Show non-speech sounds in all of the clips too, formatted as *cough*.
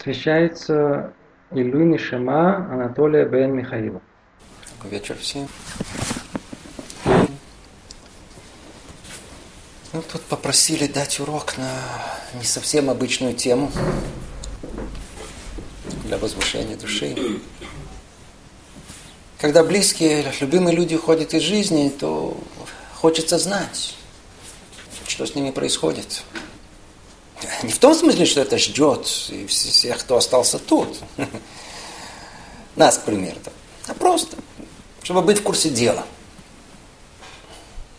Встречается Илюни Шема Анатолия Бен Михаила. Добрый вечер всем. Ну, тут попросили дать урок на не совсем обычную тему для возвышения души. Когда близкие, любимые люди уходят из жизни, то хочется знать, что с ними происходит. Не в том смысле, что это ждет и всех, кто остался тут. *laughs* Нас, к примеру. А просто, чтобы быть в курсе дела.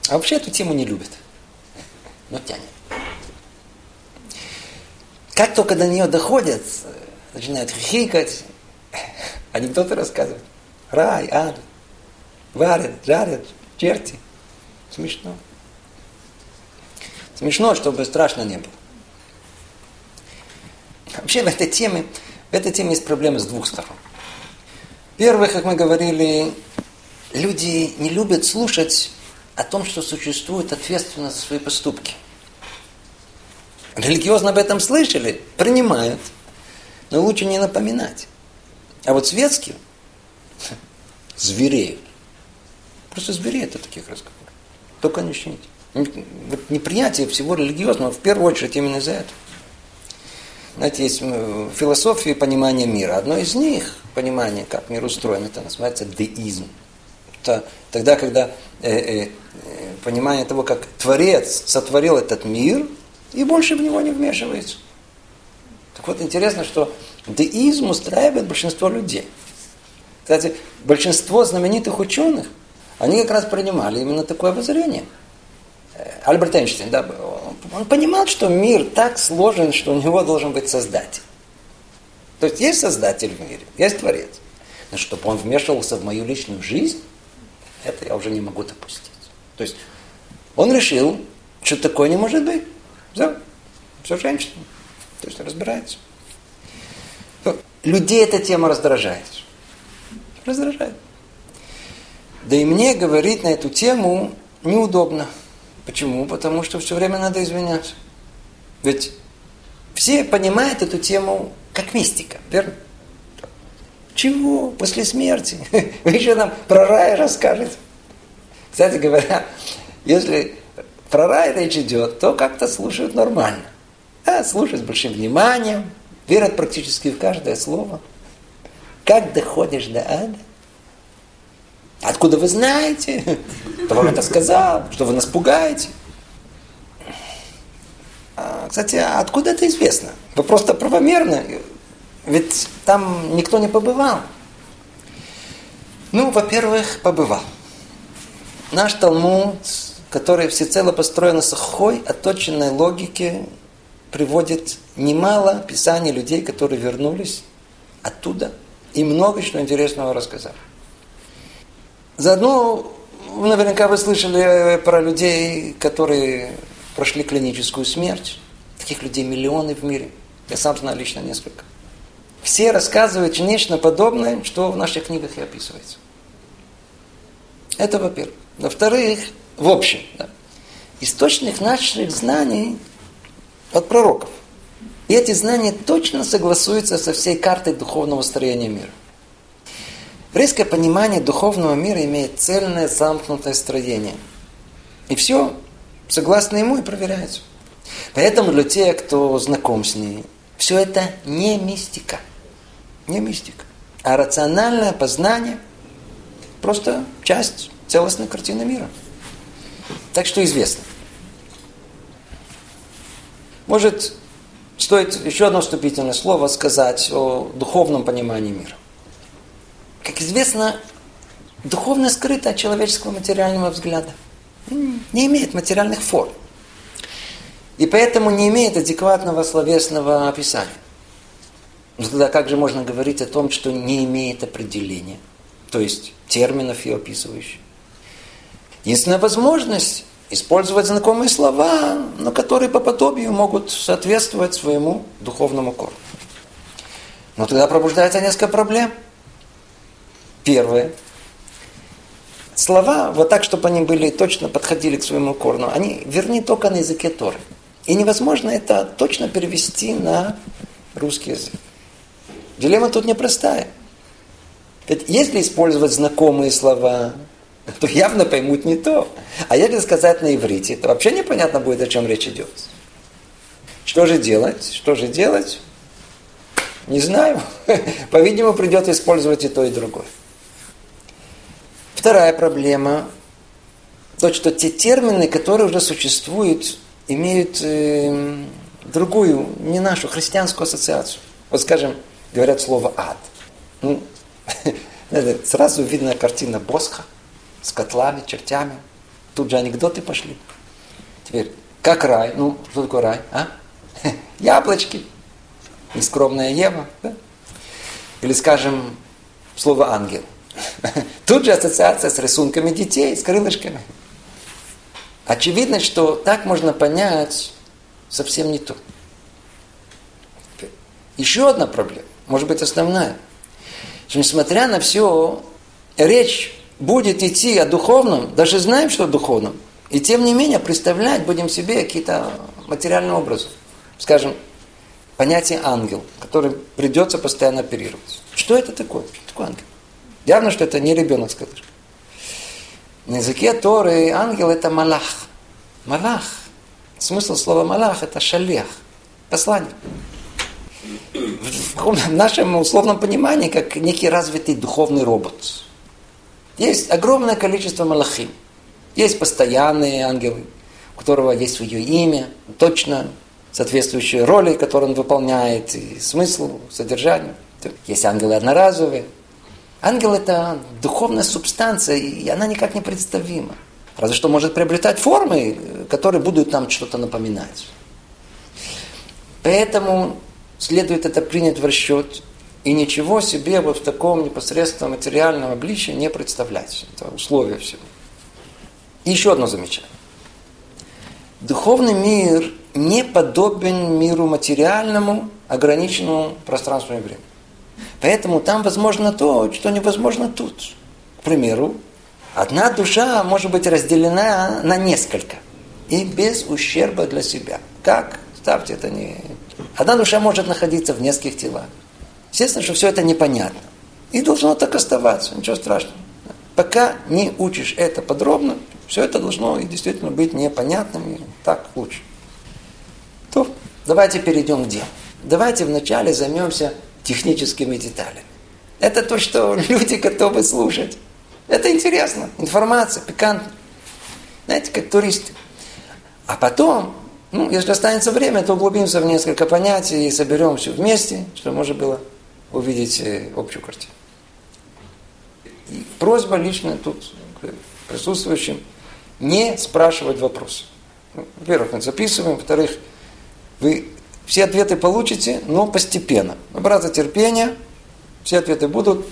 А вообще эту тему не любят. Но тянет. Как только до нее доходят, начинают хихикать, *laughs* анекдоты рассказывать. Рай, ад, варят, жарят, черти. Смешно. Смешно, чтобы страшно не было. Вообще в этой теме, в этой теме есть проблемы с двух сторон. Первое, как мы говорили, люди не любят слушать о том, что существует ответственность за свои поступки. Религиозно об этом слышали, принимают, но лучше не напоминать. А вот светские *laughs* звереют. Просто звереют от таких разговоров. Только не чините. Вот неприятие всего религиозного в первую очередь именно за это. Знаете, есть философия понимания мира. Одно из них, понимание, как мир устроен, это называется деизм. Это тогда, когда э, э, понимание того, как Творец сотворил этот мир, и больше в него не вмешивается. Так вот, интересно, что деизм устраивает большинство людей. Кстати, большинство знаменитых ученых, они как раз принимали именно такое воззрение – Альберт Эйнштейн, да, он понимал, что мир так сложен, что у него должен быть создатель. То есть есть создатель в мире, есть творец. Но чтобы он вмешивался в мою личную жизнь, это я уже не могу допустить. То есть он решил, что такое не может быть. Все, все женщина. То есть разбирается. Людей эта тема раздражает. Раздражает. Да и мне говорить на эту тему неудобно. Почему? Потому что все время надо извиняться. Ведь все понимают эту тему как мистика, верно? Чего? После смерти? *laughs* Вы еще нам про рай расскажете. Кстати говоря, если про рай речь идет, то как-то слушают нормально. Да, слушают с большим вниманием, верят практически в каждое слово. Как доходишь до ада? Откуда вы знаете? Кто вам это сказал? Что вы нас пугаете? А, кстати, а откуда это известно? Вы просто правомерны. Ведь там никто не побывал. Ну, во-первых, побывал. Наш Талмуд, который всецело построен на сухой, оточенной логике, приводит немало писаний людей, которые вернулись оттуда и много чего интересного рассказали. Заодно, наверняка вы слышали про людей, которые прошли клиническую смерть. Таких людей миллионы в мире. Я сам знаю лично несколько. Все рассказывают нечто подобное, что в наших книгах и описывается. Это во-первых. Во-вторых, в общем, да, источник наших знаний от пророков. И эти знания точно согласуются со всей картой духовного строения мира. Еврейское понимание духовного мира имеет цельное замкнутое строение. И все согласно ему и проверяется. Поэтому для тех, кто знаком с ней, все это не мистика. Не мистика. А рациональное познание просто часть целостной картины мира. Так что известно. Может, стоит еще одно вступительное слово сказать о духовном понимании мира. Как известно, духовно скрыто от человеческого материального взгляда. Не имеет материальных форм. И поэтому не имеет адекватного словесного описания. Но тогда как же можно говорить о том, что не имеет определения? То есть терминов ее описывающих. Единственная возможность использовать знакомые слова, но которые по подобию могут соответствовать своему духовному корню. Но тогда пробуждается несколько проблем – Первое. Слова, вот так, чтобы они были точно подходили к своему корню, они верны только на языке Торы. И невозможно это точно перевести на русский язык. Дилемма тут непростая. Ведь если использовать знакомые слова, то явно поймут не то. А если сказать на иврите, то вообще непонятно будет, о чем речь идет. Что же делать? Что же делать? Не знаю. *laughs* По-видимому, придется использовать и то, и другое. Вторая проблема – то, что те термины, которые уже существуют, имеют э, другую, не нашу, христианскую ассоциацию. Вот, скажем, говорят слово «ад». Ну, *laughs* сразу видна картина Босха с котлами, чертями. Тут же анекдоты пошли. Теперь, как рай? Ну, что такое рай? А? *laughs* Яблочки. Нескромная Ева. Да? Или, скажем, слово ангел. *laughs* Тут же ассоциация с рисунками детей, с крылышками. Очевидно, что так можно понять совсем не то. Еще одна проблема, может быть основная, что несмотря на все, речь будет идти о духовном, даже знаем, что о духовном, и тем не менее представлять будем себе какие-то материальные образы. Скажем, понятие ангел, который придется постоянно оперировать. Что это такое? Что такое ангел? Явно, что это не ребенок с крылышкой. На языке Торы ангел это малах. Малах. Смысл слова малах это шалех. Посланник. В нашем условном понимании, как некий развитый духовный робот. Есть огромное количество малахим. Есть постоянные ангелы, у которого есть свое имя, точно соответствующие роли, которые он выполняет, и смысл, содержание. Есть ангелы одноразовые. Ангел – это духовная субстанция, и она никак не представима. Разве что может приобретать формы, которые будут нам что-то напоминать. Поэтому следует это принять в расчет и ничего себе вот в таком непосредственном материальном обличии не представлять. Это условие всего. И еще одно замечание. Духовный мир не подобен миру материальному, ограниченному пространством и временем. Поэтому там возможно то, что невозможно тут. К примеру, одна душа может быть разделена на несколько. И без ущерба для себя. Как? Ставьте это не... Одна душа может находиться в нескольких телах. Естественно, что все это непонятно. И должно так оставаться, ничего страшного. Пока не учишь это подробно, все это должно и действительно быть непонятным, и так лучше. То давайте перейдем к делу. Давайте вначале займемся техническими деталями. Это то, что *laughs* люди готовы слушать. Это интересно, информация, пикантно. Знаете, как туристы. А потом, ну, если останется время, то углубимся в несколько понятий и соберем все вместе, чтобы можно было увидеть э, общую картину. И просьба лично тут присутствующим не спрашивать вопросы. Во-первых, мы записываем, во-вторых, вы все ответы получите, но постепенно. Набраться терпения, все ответы будут.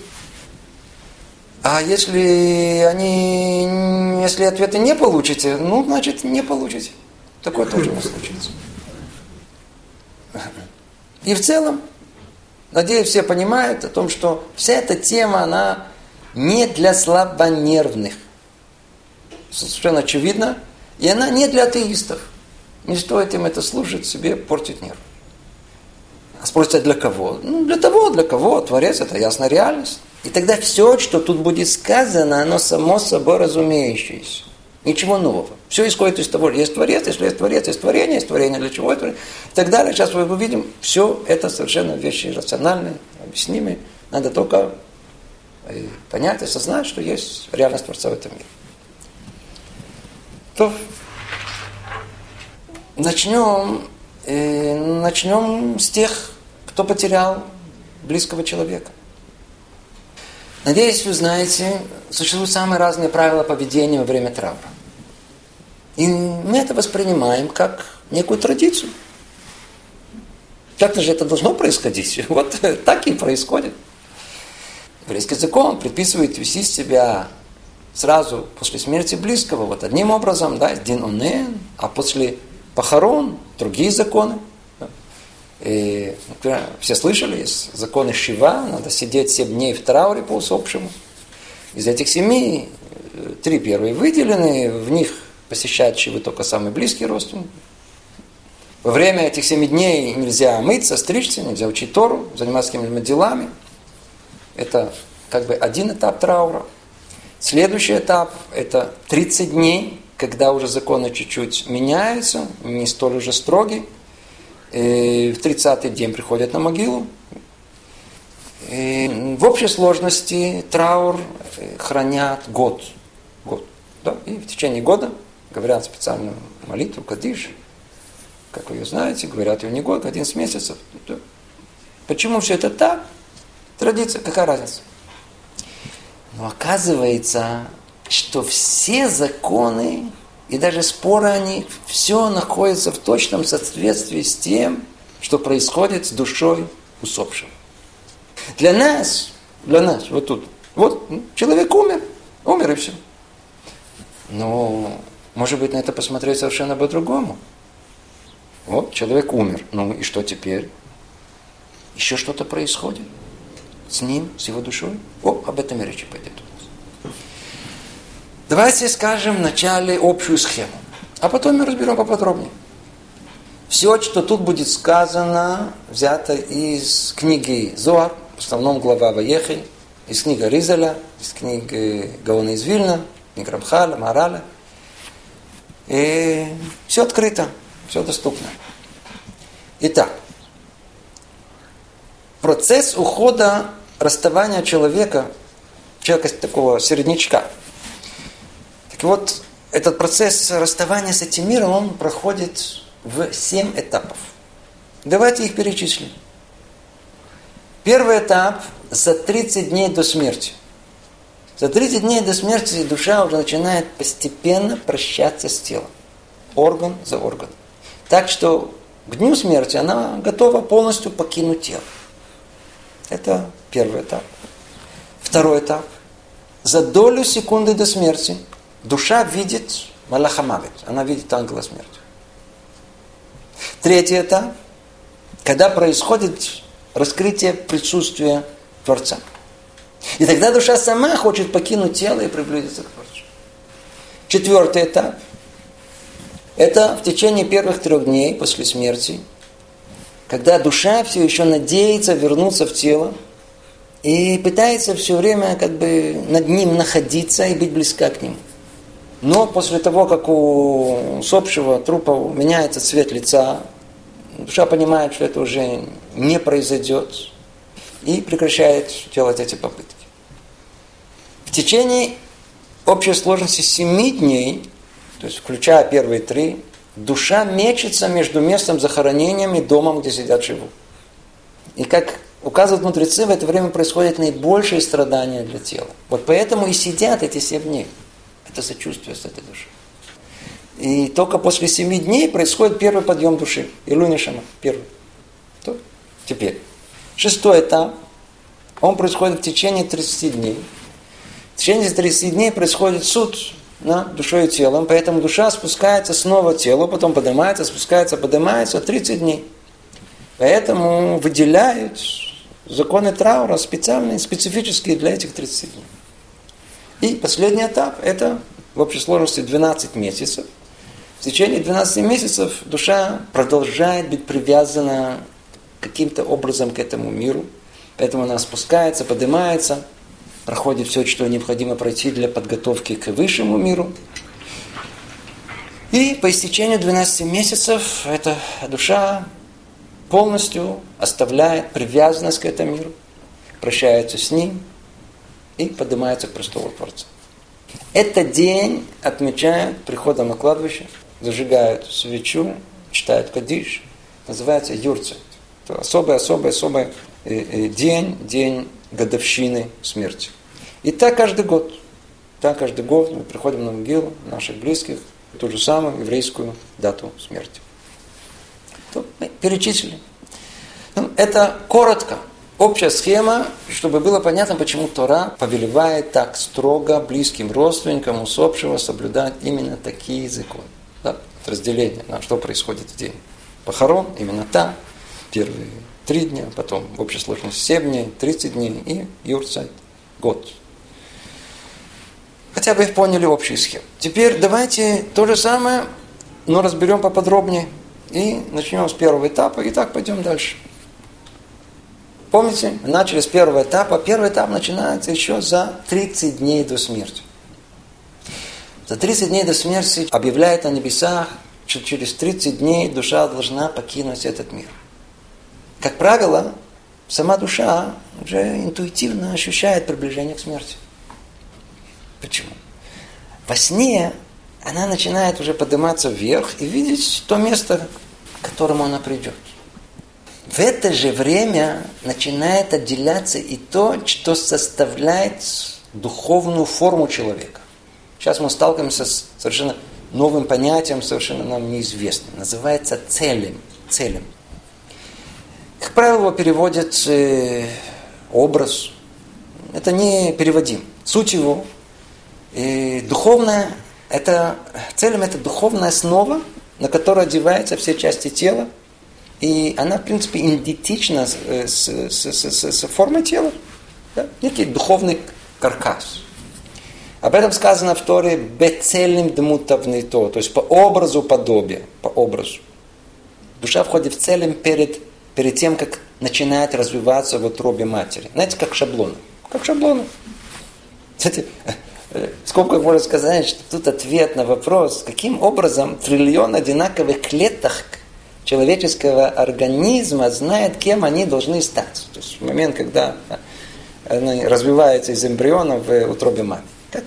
А если они, если ответы не получите, ну, значит, не получите. Такое тоже может случиться. И в целом, надеюсь, все понимают о том, что вся эта тема, она не для слабонервных. Совершенно очевидно. И она не для атеистов. Не стоит им это слушать, себе портить нервы. А спросите, для кого? Ну, для того, для кого. Творец – это ясная реальность. И тогда все, что тут будет сказано, оно само собой разумеющееся. Ничего нового. Все исходит из того, есть Творец, если есть Творец, есть творение, есть творение, для чего это, и так далее. Сейчас мы увидим, все это совершенно вещи рациональные, объяснимые. Надо только э, понять, осознать, что есть реальность Творца в этом мире. То начнем, э, начнем с тех, кто потерял близкого человека. Надеюсь, вы знаете, существуют самые разные правила поведения во время траура. И мы это воспринимаем как некую традицию. Как-то же это должно происходить. *laughs* Вот так и происходит. Еврейский закон предписывает вести себя сразу после смерти близкого, вот одним образом, да, дин онен, а после похорон другие законы. И, все слышали, есть законы Шива, надо сидеть 7 дней в трауре по усопшему. Из этих семи э, три первые выделены, в них посещают Шивы только самые близкие родственники. Во время этих семи дней нельзя мыться, стричься, нельзя учить Тору, заниматься какими-либо делами. Это как бы один этап траура. Следующий этап – это 30 дней, когда уже законы чуть-чуть меняются, не столь уже строгий. И в 30-й день приходят на могилу. И в общей сложности траур хранят год. год да? И в течение года говорят специальную молитву, кадиш, как вы ее знаете, говорят ее не год, 11 месяцев. Почему все это так? Традиция, какая разница? Но оказывается, что все законы и даже споры они, все находится в точном соответствии с тем, что происходит с душой усопшего. Для нас, для нас, вот тут, вот человек умер, умер и все. Но, может быть, на это посмотреть совершенно по-другому. Вот, человек умер. Ну и что теперь? Еще что-то происходит с ним, с его душой. О, об этом и речи пойдет. Давайте скажем вначале общую схему, а потом мы разберем поподробнее. Все, что тут будет сказано, взято из книги Зоар, в основном глава Ваехи, из книги Ризаля, из книги Гаона из Вильна, книги Рамхаля, Мараля. И все открыто. Все доступно. Итак, процесс ухода, расставания человека, человека такого середнячка. Вот, этот процесс расставания с этим миром, он проходит в семь этапов. Давайте их перечислим. Первый этап за 30 дней до смерти. За 30 дней до смерти душа уже начинает постепенно прощаться с телом. Орган за органом. Так что к дню смерти она готова полностью покинуть тело. Это первый этап. Второй этап. За долю секунды до смерти душа видит Малахамавит. Она видит ангела смерти. Третий этап. Когда происходит раскрытие присутствия Творца. И тогда душа сама хочет покинуть тело и приблизиться к Творцу. Четвертый этап – это в течение первых трех дней после смерти, когда душа все еще надеется вернуться в тело и пытается все время как бы над ним находиться и быть близка к нему. Но после того, как у усопшего трупа меняется цвет лица, душа понимает, что это уже не произойдет и прекращает делать эти попытки. В течение общей сложности семи дней то есть включая первые три, душа мечется между местом захоронения и домом, где сидят живу. И как указывают мудрецы, в это время происходит наибольшее страдание для тела. Вот поэтому и сидят эти семь дней. Это сочувствие с этой душой. И только после семи дней происходит первый подъем души. Илуни Шама. Первый. То. Теперь. Шестой этап. Он происходит в течение 30 дней. В течение 30 дней происходит суд над душой и телом, поэтому душа спускается снова в тело, потом поднимается, спускается, поднимается 30 дней. Поэтому выделяют законы траура специальные, специфические для этих 30 дней. И последний этап – это в общей сложности 12 месяцев. В течение 12 месяцев душа продолжает быть привязана каким-то образом к этому миру. Поэтому она спускается, поднимается – проходит все, что необходимо пройти для подготовки к высшему миру. И по истечению 12 месяцев эта душа полностью оставляет привязанность к этому миру, прощается с ним и поднимается к престолу Творца. Этот день отмечают приходом на кладбище, зажигают свечу, читают кадиш, называется юрца. Это особый, особый, особый э, э, день, день годовщины смерти. И так каждый год. Так каждый год мы приходим на могилу наших близких, ту же самую еврейскую дату смерти. То мы перечислили. Ну, это коротко. Общая схема, чтобы было понятно, почему Тора повелевает так строго близким родственникам усопшего соблюдать именно такие законы. Да, разделение, на что происходит в день похорон, именно там, первые три дня, потом в общей сложности 7 дней, 30 дней и юрцайт, год, Хотя бы поняли общий схем. Теперь давайте то же самое, но разберем поподробнее. И начнем с первого этапа, и так пойдем дальше. Помните, начали с первого этапа. Первый этап начинается еще за 30 дней до смерти. За 30 дней до смерти объявляет на небесах, что через 30 дней душа должна покинуть этот мир. Как правило, сама душа уже интуитивно ощущает приближение к смерти. Почему? Во сне она начинает уже подниматься вверх и видеть то место, к которому она придет. В это же время начинает отделяться и то, что составляет духовную форму человека. Сейчас мы сталкиваемся с совершенно новым понятием, совершенно нам неизвестным. Называется целем. целем. Как правило, переводят э, образ. Это не переводим. Суть его э, духовная, это, целем это духовная основа, на которую одеваются все части тела, и она, в принципе, идентична с, с, с, с, с формой тела. Да? Некий духовный каркас. Об этом сказано в Торе «бецелем дмутовный то», то есть по образу подобия, по образу. Душа входит в целем перед, перед тем, как начинает развиваться в утробе матери. Знаете, как шаблоны. Как шаблоны. Кстати, сколько можно сказать, что тут ответ на вопрос, каким образом триллион одинаковых клеток человеческого организма знает, кем они должны стать. То есть в момент, когда они развиваются из эмбриона в утробе мамы. Как,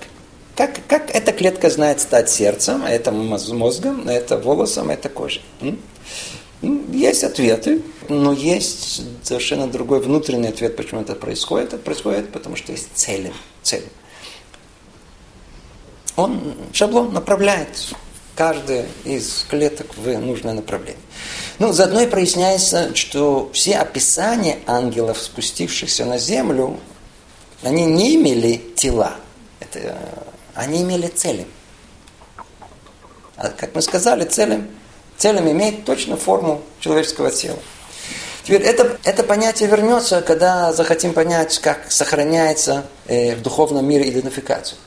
как, как эта клетка знает стать сердцем, а это мозгом, а это волосом, а это кожей? Есть ответы, но есть совершенно другой внутренний ответ, почему это происходит. Это происходит, потому что есть цели. цели. Он шаблон направляет каждая из клеток в нужное направление. Ну, заодно и проясняется, что все описания ангелов, спустившихся на землю, они не имели тела. Это, они имели цели. А, как мы сказали, целям, целям имеет точно форму человеческого тела. Теперь это, это понятие вернется, когда захотим понять, как сохраняется э, в духовном мире идентификация.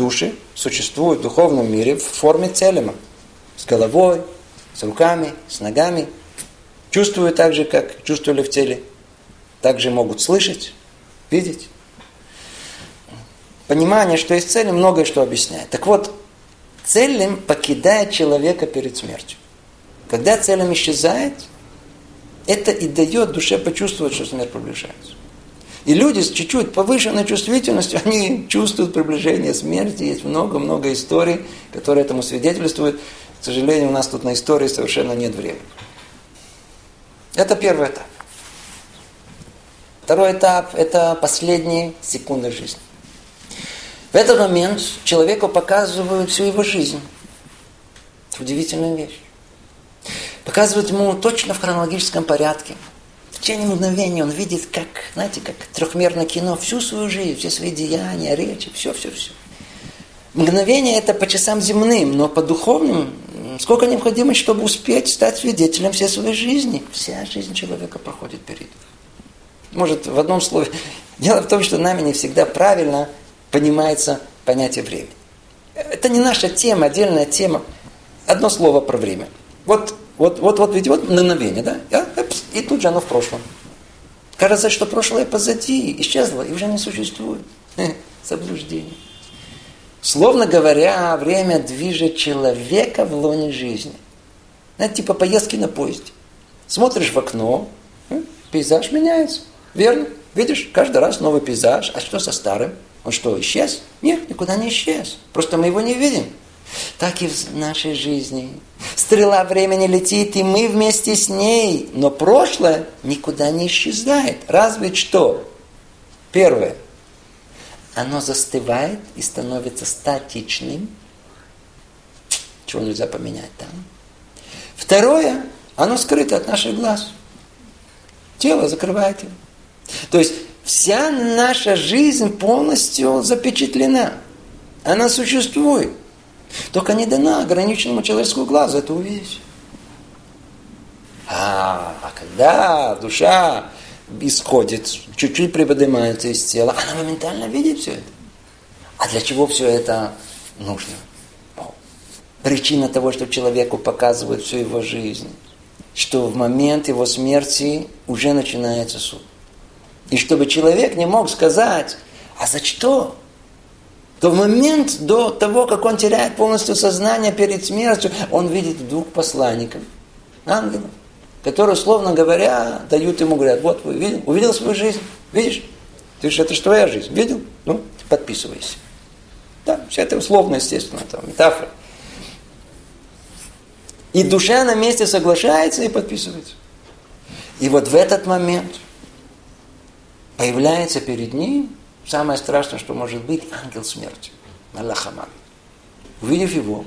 Души существуют в духовном мире в форме целема. С головой, с руками, с ногами. Чувствуют так же, как чувствовали в теле. Также могут слышать, видеть. Понимание, что есть цель, многое что объясняет. Так вот, целым покидает человека перед смертью. Когда целым исчезает, это и дает душе почувствовать, что смерть приближается. И люди с чуть-чуть повышенной чувствительностью, *laughs* они чувствуют приближение смерти. Есть много-много историй, которые этому свидетельствуют. К сожалению, у нас тут на истории совершенно нет времени. Это первый этап. Второй этап – это последние секунды жизни. В этот момент человеку показывают всю его жизнь. Это удивительная вещь. Показывают ему точно в хронологическом порядке. В течение мгновения он видит, как, знаете, как трехмерное кино, всю свою жизнь, все свои деяния, речи, все-все-все. Мгновение это по часам земным, но по духовным сколько необходимо, чтобы успеть стать свидетелем всей своей жизни. Вся жизнь человека проходит перед. Может, в одном слове. *laughs* Дело в том, что нами не всегда правильно понимается понятие времени. Это не наша тема, отдельная тема. Одно слово про время. Вот, вот, вот, вот, ведь вот мгновение, да? И тут же оно в прошлом. Кажется, что прошлое позади, исчезло и уже не существует. Заблуждение. Словно говоря, время движет человека в лоне жизни. Знаете, типа поездки на поезде. Смотришь в окно, пейзаж меняется. Верно? Видишь, каждый раз новый пейзаж. А что со старым? Он что, исчез? Нет, никуда не исчез. Просто мы его не видим. Так и в нашей жизни. Стрела времени летит, и мы вместе с ней. Но прошлое никуда не исчезает. Разве что. Первое оно застывает и становится статичным, чего нельзя поменять там. Второе, оно скрыто от наших глаз. Тело закрывает его. То есть вся наша жизнь полностью запечатлена. Она существует. Только не дана ограниченному человеческому глазу это увидеть. А, а когда душа исходит, чуть-чуть приподнимается из тела, она моментально видит все это. А для чего все это нужно? Причина того, что человеку показывают всю его жизнь. что в момент его смерти уже начинается суд. И чтобы человек не мог сказать, а за что? То в момент до того, как он теряет полностью сознание перед смертью, он видит двух посланников, ангелов, которые, словно говоря, дают ему, говорят, вот вы видел, увидел свою жизнь, видишь? Ты же, это же твоя жизнь, видел? Ну, подписывайся. Да, все это условно, естественно, там, метафора. И душа на месте соглашается и подписывается. И вот в этот момент появляется перед ним самое страшное, что может быть, ангел смерти. Аллахаман. Увидев его,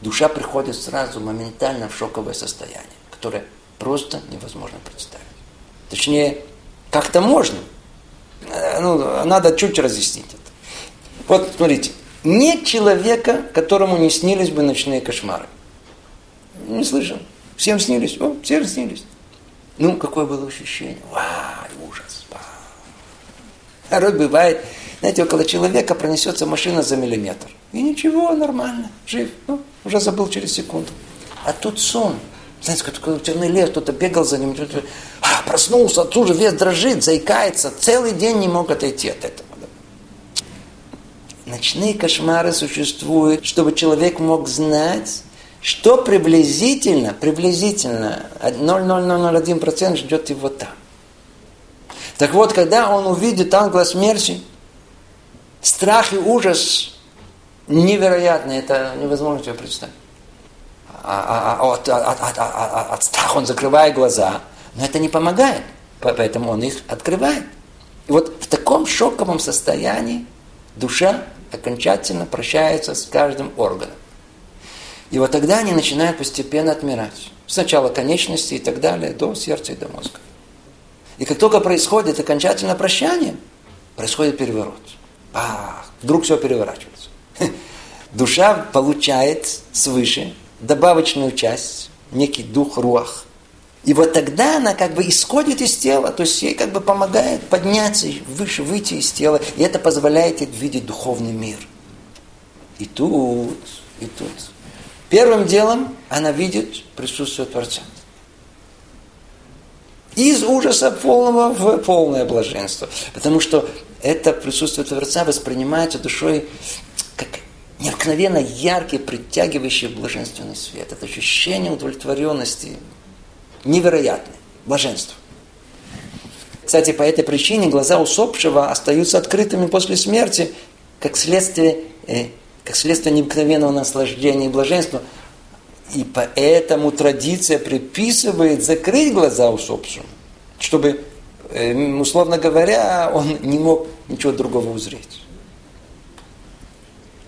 душа приходит сразу моментально в шоковое состояние, которое просто невозможно представить. Точнее, как-то можно. Э, ну, надо чуть разъяснить это. Вот, смотрите, нет человека, которому не снились бы ночные кошмары. Не слышал. Всем снились. О, всем снились. Ну, какое было ощущение? Вау, ужас. Порой бывает, знаете, около человека пронесется машина за миллиметр. И ничего, нормально, жив. Ну, уже забыл через секунду. А тут сон. Знаете, как темный лес, кто-то бегал за ним, а, проснулся, тут же весь дрожит, заикается, целый день не мог отойти от этого. Ночные кошмары существуют, чтобы человек мог знать, что приблизительно, приблизительно 0,0001% ждет его там. Так вот, когда он увидит ангела смерти, страх и ужас невероятный, это невозможно себе представить. От страха он закрывает глаза, но это не помогает, поэтому он их открывает. И вот в таком шоковом состоянии душа окончательно прощается с каждым органом. И вот тогда они начинают постепенно отмирать. Сначала конечности и так далее, до сердца и до мозга. И как только происходит окончательное прощание, происходит переворот. Ах, вдруг все переворачивается. *laughs* Душа получает свыше добавочную часть, некий дух руах. И вот тогда она как бы исходит из тела, то есть ей как бы помогает подняться выше, выйти из тела. И это позволяет ей видеть духовный мир. И тут, и тут Первым делом она видит присутствие Творца. Из ужаса полного в полное блаженство. Потому что это присутствие Творца воспринимается душой как необыкновенно яркий, притягивающий блаженственный свет. Это ощущение удовлетворенности невероятное, блаженство. Кстати, по этой причине глаза усопшего остаются открытыми после смерти, как следствие э, как следствие необыкновенного наслаждения и блаженства. И поэтому традиция приписывает закрыть глаза усопшему, чтобы, э, условно говоря, он не мог ничего другого узреть.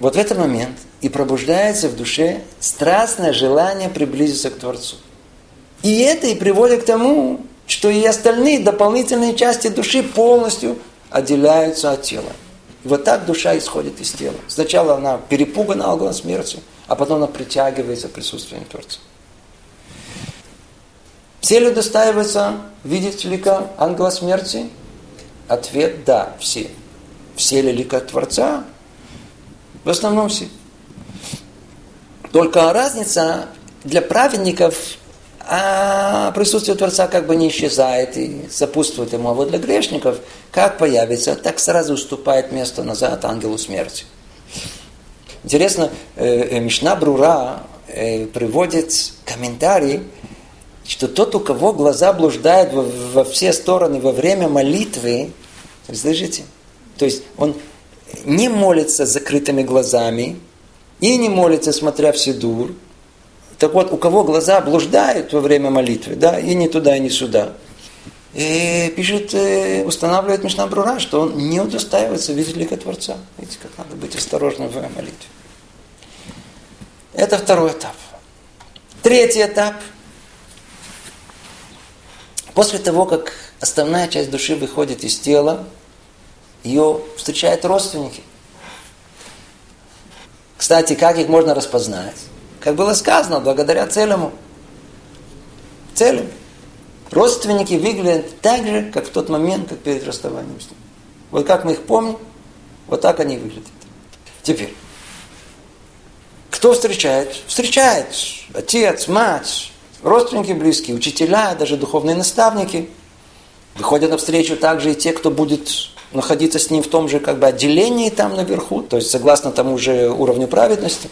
Вот в этот момент и пробуждается в душе страстное желание приблизиться к Творцу. И это и приводит к тому, что и остальные дополнительные части души полностью отделяются от тела. Вот так душа исходит из тела. Сначала она перепугана ангелом смерти, а потом она притягивается присутствием Творца. Все ли достаиваются видеть лика ангела смерти? Ответ – да, все. Все ли лика Творца? В основном все. Только разница для праведников а присутствие Творца как бы не исчезает и сопутствует ему. А вот для грешников, как появится, так сразу уступает место назад ангелу смерти. Интересно, э, э, Мишна Брура э, приводит комментарий, что тот, у кого глаза блуждают во, все стороны во время молитвы, слышите? То есть он не молится закрытыми глазами и не молится, смотря в Сидур, так вот, у кого глаза блуждают во время молитвы, да, и не туда, и не сюда, и пишет, э, устанавливает Мишна Брура, что он не удостаивается видеть лика Творца. Видите, как надо быть осторожным в молитве. Это второй этап. Третий этап. После того, как основная часть души выходит из тела, ее встречают родственники. Кстати, как их можно распознать? Как было сказано, благодаря целому. Целым. Родственники выглядят так же, как в тот момент, как перед расставанием с ним. Вот как мы их помним, вот так они выглядят. Теперь, кто встречает? Встречает отец, мать, родственники близкие, учителя, даже духовные наставники. Выходят навстречу также и те, кто будет находиться с ним в том же как бы отделении там наверху, то есть согласно тому же уровню праведности.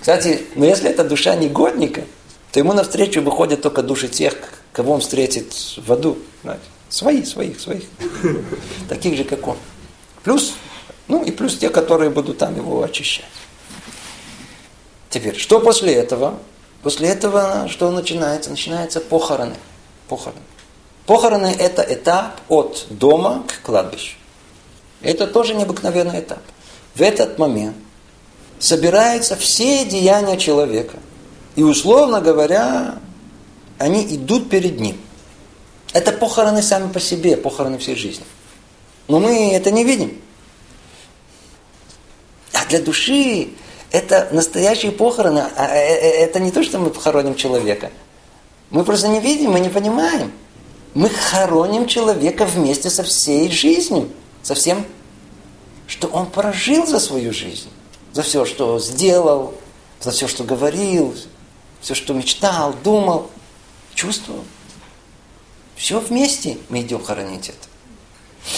Кстати, но если это душа негодника, то ему навстречу выходят только души тех, кого он встретит в аду. Знаете? Свои, своих, своих. *laughs* Таких же, как он. Плюс, ну и плюс те, которые будут там его очищать. Теперь, что после этого? После этого что начинается? Начинаются похороны. Похороны. Похороны – это этап от дома к кладбищу. Это тоже необыкновенный этап. В этот момент собираются все деяния человека. И, условно говоря, они идут перед ним. Это похороны сами по себе, похороны всей жизни. Но мы это не видим. А для души это настоящие похороны. А, э, э, это не то, что мы похороним человека. Мы просто не видим, мы не понимаем. Мы хороним человека вместе со всей жизнью, со всем, что он прожил за свою жизнь, за все, что сделал, за все, что говорил, все, что мечтал, думал, чувствовал. Все вместе мы идем хоронить это.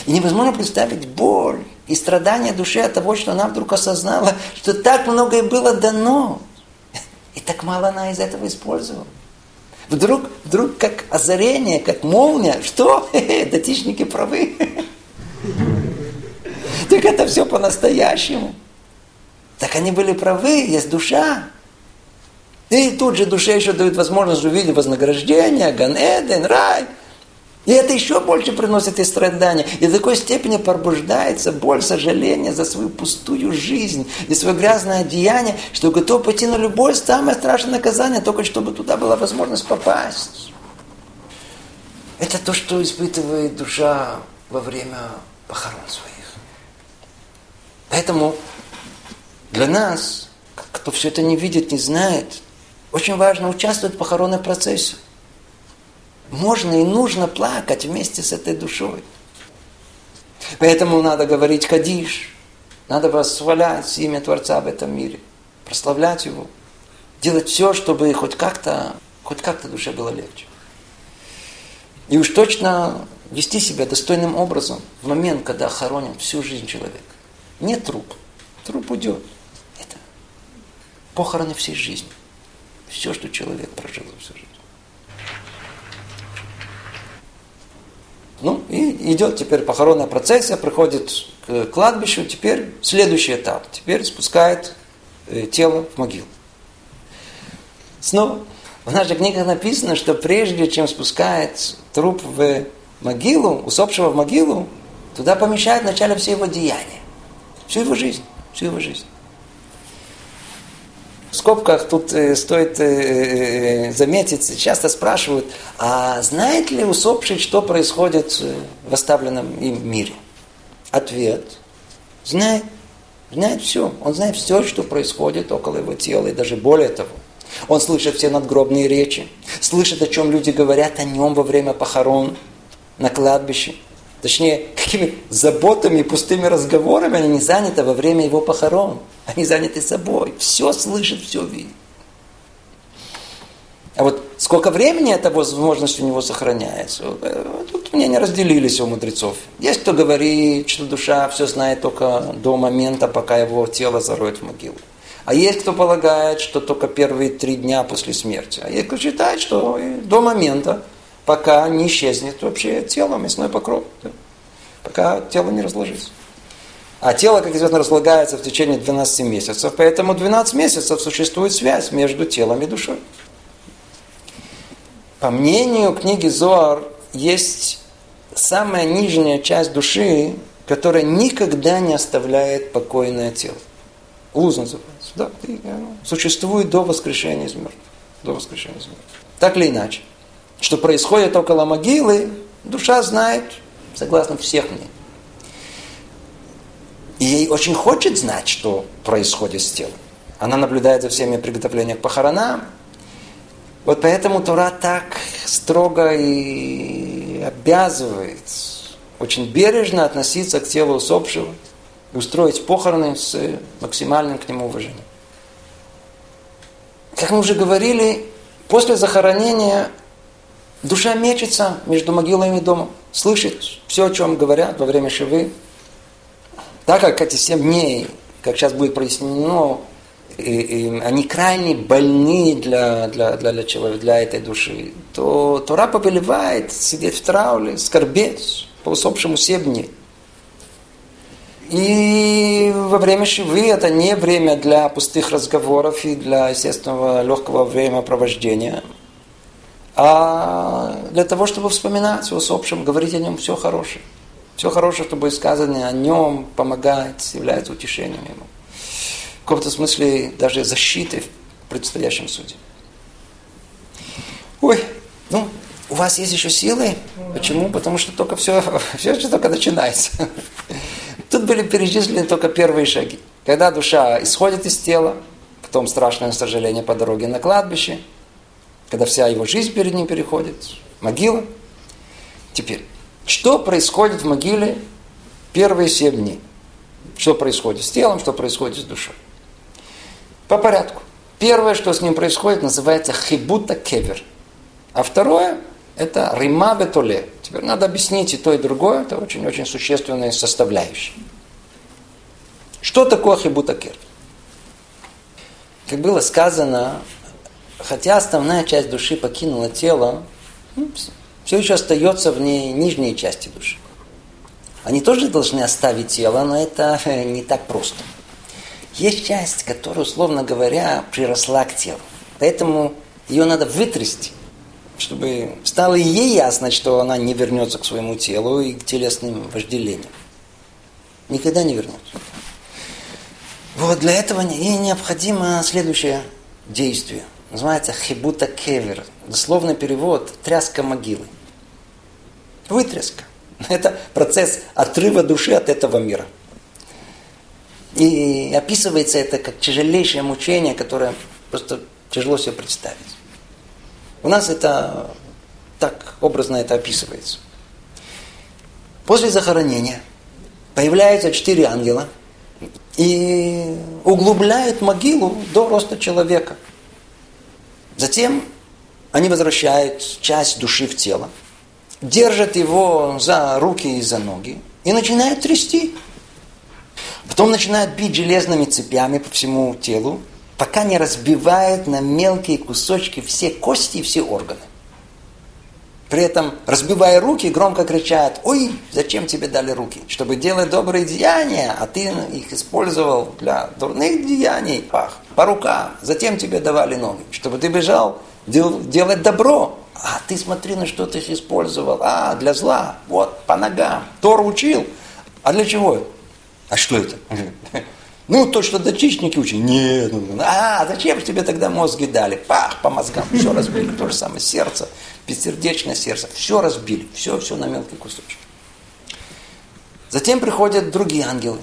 И невозможно представить боль и страдания души от того, что она вдруг осознала, что так многое было дано, и так мало она из этого использовала. Вдруг, вдруг как озарение, как молния, что? *laughs* Датичники правы. *laughs* Так это все по-настоящему. Так они были правы, есть душа. И тут же душе еще дают возможность увидеть вознаграждение, Ганэден, рай – и это еще больше приносит и страдания. И до такой степени пробуждается боль, сожаление за свою пустую жизнь и свое грязное одеяние, что готов пойти на любое самое страшное наказание, только чтобы туда была возможность попасть. Это то, что испытывает душа во время похорон своих. Поэтому для нас, кто все это не видит, не знает, очень важно участвовать в похоронном процессе можно и нужно плакать вместе с этой душой. Поэтому надо говорить кадиш, надо восхвалять имя Творца в этом мире, прославлять его, делать все, чтобы хоть как-то, хоть как-то душе было легче. И уж точно вести себя достойным образом в момент, когда хороним всю жизнь человека. Нет труп. Труп уйдет. Это похороны всей жизни. Все, что человек прожил всю жизнь. Ну, и идет теперь похоронная процессия, приходит к кладбищу, теперь следующий этап. Теперь спускает э, тело в могилу. Снова, в наших книгах написано, что прежде чем спускает труп в могилу, усопшего в могилу, туда помещают вначале все его деяния, всю его жизнь, всю его жизнь. В скобках тут э, стоит э, э, заметить, часто спрашивают, а знает ли усопший, что происходит в оставленном им мире? Ответ. Знает. Знает все. Он знает все, что происходит около его тела, и даже более того. Он слышит все надгробные речи, слышит, о чем люди говорят о нем во время похорон на кладбище. Точнее, *laughs* какими заботами, пустыми разговорами они не заняты во время его похорон. Они заняты собой. Все слышит, все видит. А вот сколько времени эта возможность у него сохраняется, тут мнения разделились у мудрецов. Есть кто говорит, что душа все знает только до момента, пока его тело зароют в могилу. А есть кто полагает, что только первые три дня после смерти. А есть кто считает, что до момента, пока не исчезнет вообще тело, мясной покров. Пока тело не разложится. А тело, как известно, разлагается в течение 12 месяцев, поэтому 12 месяцев существует связь между телом и душой. По мнению книги Зоар, есть самая нижняя часть души, которая никогда не оставляет покойное тело. Луз называется. Да, существует до воскрешения из мертвых. До воскрешения из мертвых. Так или иначе. Что происходит около могилы, душа знает, согласно всех мнений. И ей очень хочет знать, что происходит с телом. Она наблюдает за всеми приготовлениями к похоронам. Вот поэтому Тора так строго и обязывает очень бережно относиться к телу усопшего и устроить похороны с максимальным к нему уважением. Как мы уже говорили, после захоронения душа мечется между могилой и домом, слышит все, о чем говорят во время шивы. Так как эти семь дней, как сейчас будет прояснено, и, и они крайне больны для, для, для, для человека, для этой души, то Тора повелевает сидеть в трауле, скорбеть по усопшему семь дней. И во время шивы это не время для пустых разговоров и для естественного легкого времяпровождения, а для того, чтобы вспоминать о говорить о нем все хорошее. Все хорошее, что будет сказано о нем, помогает, является утешением ему. В каком-то смысле даже защитой в предстоящем суде. Ой, ну, у вас есть еще силы? Почему? Потому что только все, все еще только начинается. *laughs* Тут были перечислены только первые шаги. Когда душа исходит из тела, потом страшное сожаление по дороге на кладбище, когда вся его жизнь перед ним переходит, могила. Теперь, что происходит в могиле первые семь дней? Что происходит с телом, что происходит с душой? По порядку. Первое, что с ним происходит, называется хибута кевер. А второе – это рима бетоле. Теперь надо объяснить и то, и другое. Это очень-очень существенные составляющие. Что такое хибута кевер? Как было сказано, хотя основная часть души покинула тело, все еще остается в ней нижней части души. Они тоже должны оставить тело, но это *laughs* не так просто. Есть часть, которая, условно говоря, приросла к телу. Поэтому ее надо вытрясти, чтобы стало ей ясно, что она не вернется к своему телу и к телесным вожделениям. Никогда не вернется. Вот для этого ей необходимо следующее действие. Называется хибута кевер. Дословный перевод – тряска могилы. Вытряска. Это процесс отрыва души от этого мира. И описывается это как тяжелейшее мучение, которое просто тяжело себе представить. У нас это так образно это описывается. После захоронения появляются четыре ангела и углубляют могилу до роста человека. Затем они возвращают часть души в тело, держат его за руки и за ноги и начинают трясти. Потом начинают бить железными цепями по всему телу, пока не разбивают на мелкие кусочки все кости и все органы. При этом, разбивая руки, громко кричат, ой, зачем тебе дали руки? Чтобы делать добрые деяния, а ты их использовал для дурных деяний, пах, по рукам. Затем тебе давали ноги, чтобы ты бежал дел, делать добро. А ты смотри, на что ты их использовал. А, для зла. Вот, по ногам. Тор учил. А для чего? А что это? *laughs* Ну, то, что датчичники учат. Нет. Ну, ну, а, зачем тебе тогда мозги дали? Пах, по мозгам. Все разбили. То же самое сердце, бессердечное сердце. Все разбили. Все, все на мелкие кусочки. Затем приходят другие ангелы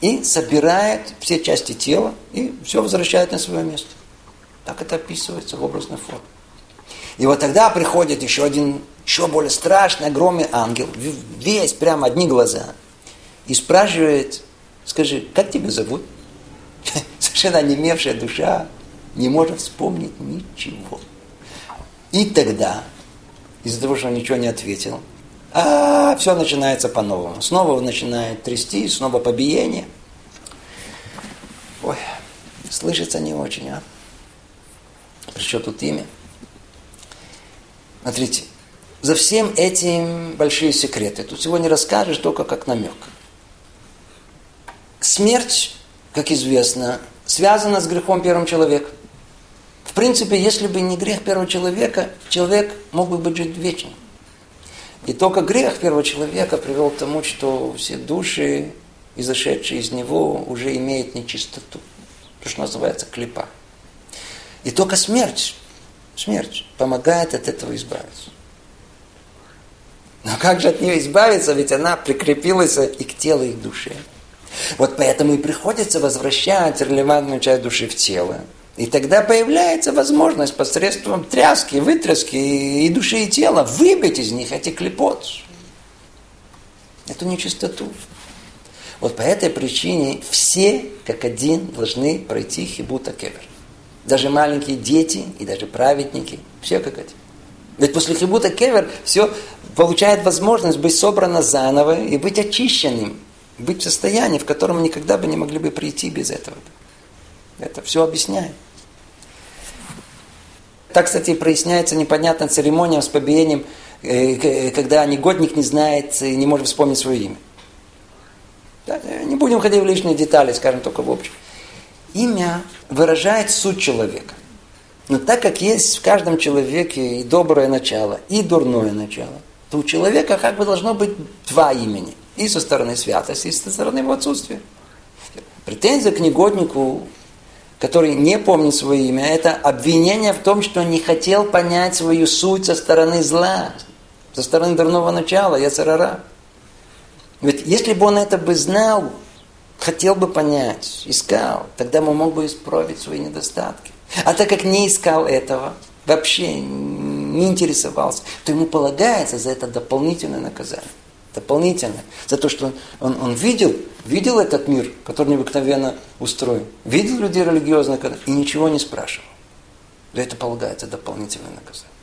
и собирают все части тела и все возвращают на свое место. Так это описывается в образной форме. И вот тогда приходит еще один, еще более страшный, огромный ангел, весь прямо одни глаза, и спрашивает Скажи, как тебя зовут? *laughs* Совершенно онемевшая душа не может вспомнить ничего. И тогда, из-за того, что он ничего не ответил, а все начинается по-новому. Снова начинает трясти, снова побиение. Ой, слышится не очень, а? При тут имя? Смотрите, за всем этим большие секреты. Тут сегодня расскажешь только как намек. Смерть, как известно, связана с грехом первого человека. В принципе, если бы не грех первого человека, человек мог бы быть жить вечно. И только грех первого человека привел к тому, что все души, изошедшие из него, уже имеют нечистоту. То, что называется клепа. И только смерть, смерть помогает от этого избавиться. Но как же от нее избавиться, ведь она прикрепилась и к телу, и к душе. Вот поэтому и приходится возвращать релевантную часть души в тело. И тогда появляется возможность посредством тряски, вытряски и души, и тела выбить из них эти клепот. Эту нечистоту. Вот по этой причине все, как один, должны пройти хибута кевер. Даже маленькие дети и даже праведники. Все как эти. Ведь после хибута кевер все получает возможность быть собрано заново и быть очищенным. Быть в состоянии, в котором никогда бы не могли бы прийти без этого. Это все объясняет. Так, кстати, проясняется непонятная церемония с побиением, э, когда негодник не знает и не может вспомнить свое имя. Не будем ходить в лишние детали, скажем только в общем. Имя выражает суть человека. Но так как есть в каждом человеке и доброе начало, и дурное начало, то у человека как бы должно быть два имени. И со стороны святости, и со стороны его отсутствия. Претензия к негоднику, который не помнит свое имя, это обвинение в том, что не хотел понять свою суть со стороны зла, со стороны дурного начала, яцерара. Ведь если бы он это бы знал, хотел бы понять, искал, тогда он мог бы исправить свои недостатки. А так как не искал этого, вообще не интересовался, то ему полагается за это дополнительное наказание. Дополнительное. За то, что он, он, он видел, видел этот мир, который необыкновенно устроен. Видел людей религиозных и ничего не спрашивал. За это полагается дополнительное наказание.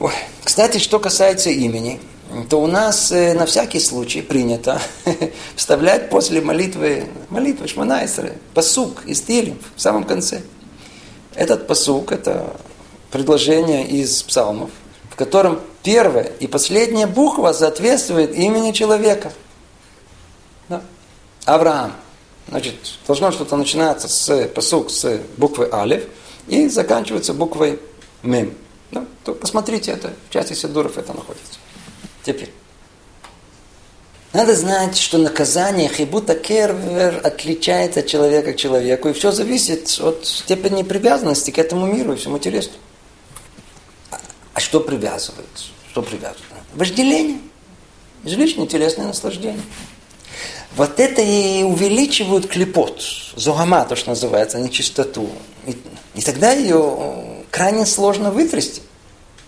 Ой. Кстати, что касается имени, то у нас э, на всякий случай принято *laughs* вставлять после молитвы, молитвы Шманайсера, посук из Тилим в самом конце. Этот посук – это предложение из псалмов, в котором первая и последняя буква соответствует имени человека. Да? Авраам. Значит, должно что-то начинаться с посук с буквы Алиф и заканчиваться буквой Мем. Да? То посмотрите это, в части Сидуров это находится. Теперь. Надо знать, что наказание хибута кервер отличается от человека к человеку, и все зависит от степени привязанности к этому миру и всему телесному. А что привязывает? Что привязывает? Вожделение. Излишнее телесное наслаждение. Вот это и увеличивают клепот, зогама, то, что называется, нечистоту. И, и тогда ее крайне сложно вытрясти.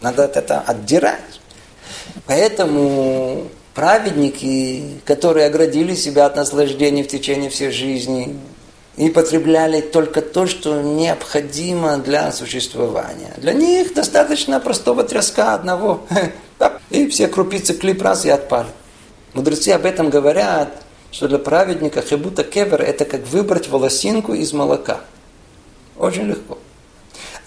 Надо это отдирать. Поэтому праведники, которые оградили себя от наслаждений в течение всей жизни и потребляли только то, что необходимо для существования. Для них достаточно простого тряска одного. *laughs* И все крупицы клип раз и отпали. Мудрецы об этом говорят, что для праведника хебута кевер это как выбрать волосинку из молока. Очень легко.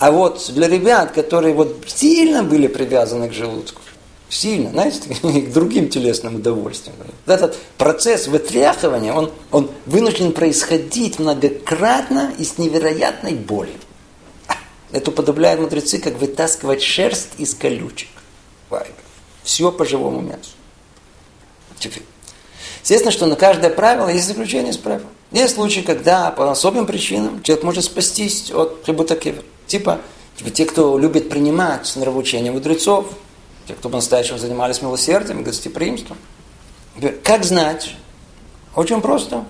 А вот для ребят, которые вот сильно были привязаны к желудку, сильно, знаете, *laughs* к другим телесным удовольствиям. Этот процесс вытряхивания, он, он вынужден происходить многократно и с невероятной болью. Это уподобляют мудрецы, как вытаскивать шерсть из колючек. Все по живому мясу. Естественно, что на каждое правило есть заключение из правил. Есть случаи, когда по особым причинам человек может спастись от хибутакевер. Типа, типа те, кто любит принимать нравоучения мудрецов, те, кто по-настоящему занимались милосердием гостеприимством. Как знать? Очень просто.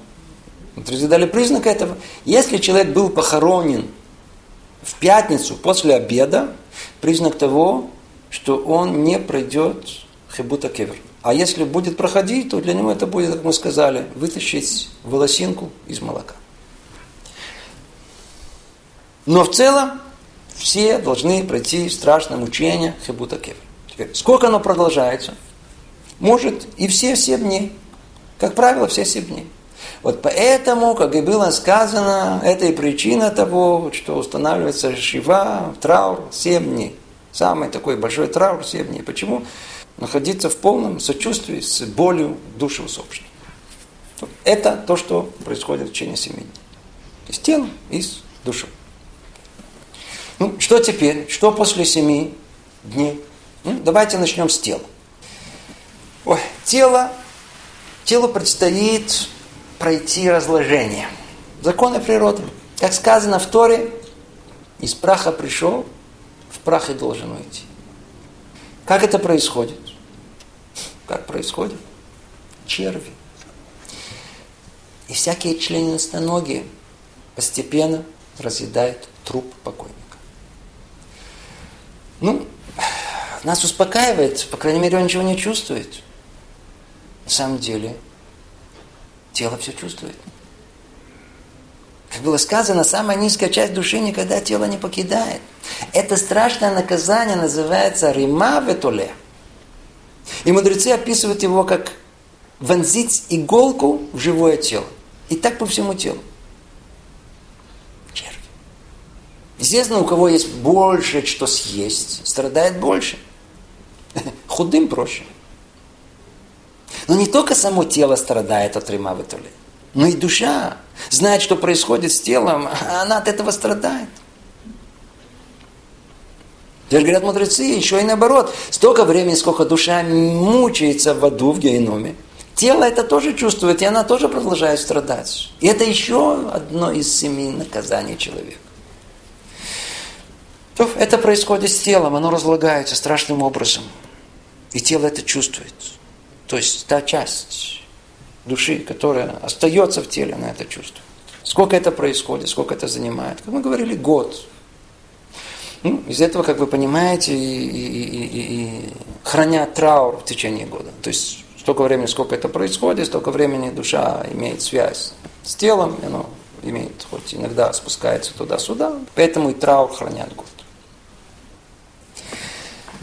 Мудрецы дали признак этого. Если человек был похоронен в пятницу после обеда, признак того, что он не пройдет хибута кевер. А если будет проходить, то для него это будет, как мы сказали, вытащить волосинку из молока. Но в целом все должны пройти страшное мучение хибута кевер. Теперь, сколько оно продолжается? Может и все семь дней. Как правило, все семь дней. Вот поэтому, как и было сказано, это и причина того, что устанавливается шива, траур, семь дней. Самый такой большой траур семь дней. Почему? Находиться в полном сочувствии с болью души усопшей. Это то, что происходит в течение семи дней. Из тела и с душой. Ну, что теперь? Что после семи дней? Ну, давайте начнем с тела. Ой, тело, телу предстоит пройти разложение. Законы природы. Как сказано в Торе, из праха пришел, в прах и должен уйти. Как это происходит? Как происходит? Черви. И всякие членистоногие постепенно разъедают труп покойника. Ну, нас успокаивает, по крайней мере, он ничего не чувствует. На самом деле, тело все чувствует. Как было сказано, самая низкая часть души никогда тело не покидает. Это страшное наказание называется рима ветуле. И мудрецы описывают его как вонзить иголку в живое тело. И так по всему телу. Черви. Естественно, у кого есть больше что съесть, страдает больше. *laughs* Худым проще. Но не только само тело страдает от рима ветуле, но и душа знает, что происходит с телом, а она от этого страдает. Теперь говорят мудрецы, еще и наоборот. Столько времени, сколько душа мучается в аду, в геноме. Тело это тоже чувствует, и она тоже продолжает страдать. И это еще одно из семи наказаний человека. То это происходит с телом, оно разлагается страшным образом. И тело это чувствует. То есть та часть души, которая остается в теле, она это чувствует. Сколько это происходит, сколько это занимает. Как мы говорили, год. Ну, из этого, как вы понимаете, и, и, и, и хранят траур в течение года. То есть столько времени, сколько это происходит, столько времени душа имеет связь с телом, и оно имеет, хоть иногда спускается туда-сюда, поэтому и траур хранят год.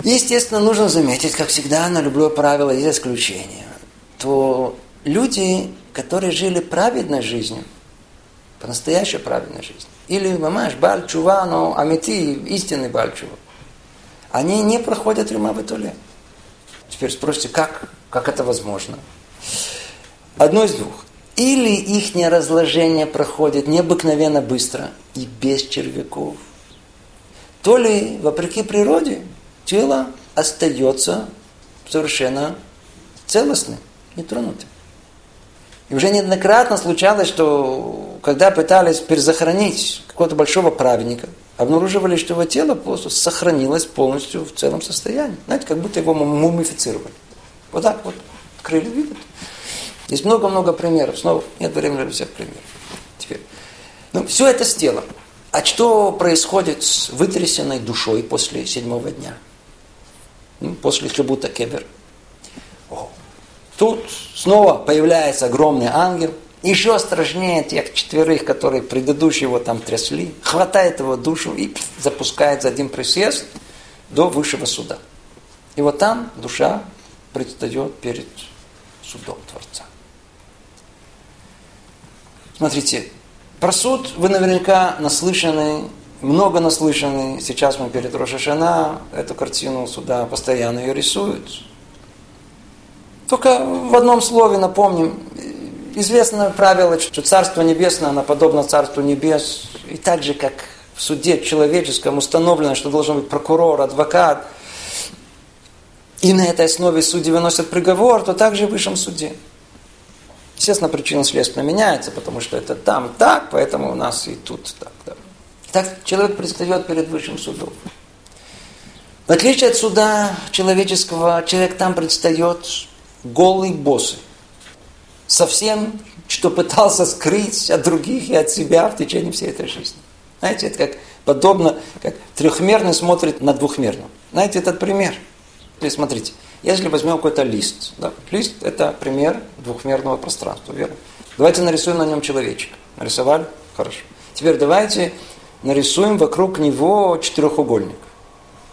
естественно, нужно заметить, как всегда, на любое правило есть исключение. То люди, которые жили праведной жизнью, по-настоящей праведной жизнью, или мамаш, баль чува, но амити, истинный баль они не проходят рима в Итуле. Теперь спросите, как, как это возможно? Одно из двух. Или их разложение проходит необыкновенно быстро и без червяков, то ли, вопреки природе, тело остается совершенно целостным, нетронутым. И уже неоднократно случалось, что когда пытались перезахоронить какого-то большого праведника, обнаруживали, что его тело просто сохранилось полностью в целом состоянии. Знаете, как будто его мумифицировали. Вот так вот. Открыли, видят. Есть много-много примеров. Снова нет времени для всех примеров. Теперь. Ну, все это с телом. А что происходит с вытрясенной душой после седьмого дня? Ну, после хлебута кебер. Тут снова появляется огромный ангел, еще страшнее тех четверых, которые предыдущие его там трясли, хватает его душу и запускает за один присест до высшего суда. И вот там душа предстает перед судом Творца. Смотрите, про суд вы наверняка наслышаны, много наслышаны. Сейчас мы перед Рошашана эту картину суда постоянно ее рисуют. Только в одном слове напомним. Известное правило, что Царство Небесное, оно подобно Царству Небес. И так же, как в суде человеческом установлено, что должен быть прокурор, адвокат, и на этой основе судьи выносят приговор, то также и в высшем суде. Естественно, причина следствия меняется, потому что это там так, поэтому у нас и тут так. Да. Так человек предстает перед высшим судом. В отличие от суда человеческого, человек там предстает голый боссы. Совсем, что пытался скрыть от других и от себя в течение всей этой жизни. Знаете, это как подобно, как трехмерный смотрит на двухмерном. Знаете этот пример? Или смотрите, если возьмем какой-то лист, да, лист это пример двухмерного пространства, верно? Давайте нарисуем на нем человечек. Нарисовали? Хорошо. Теперь давайте нарисуем вокруг него четырехугольник.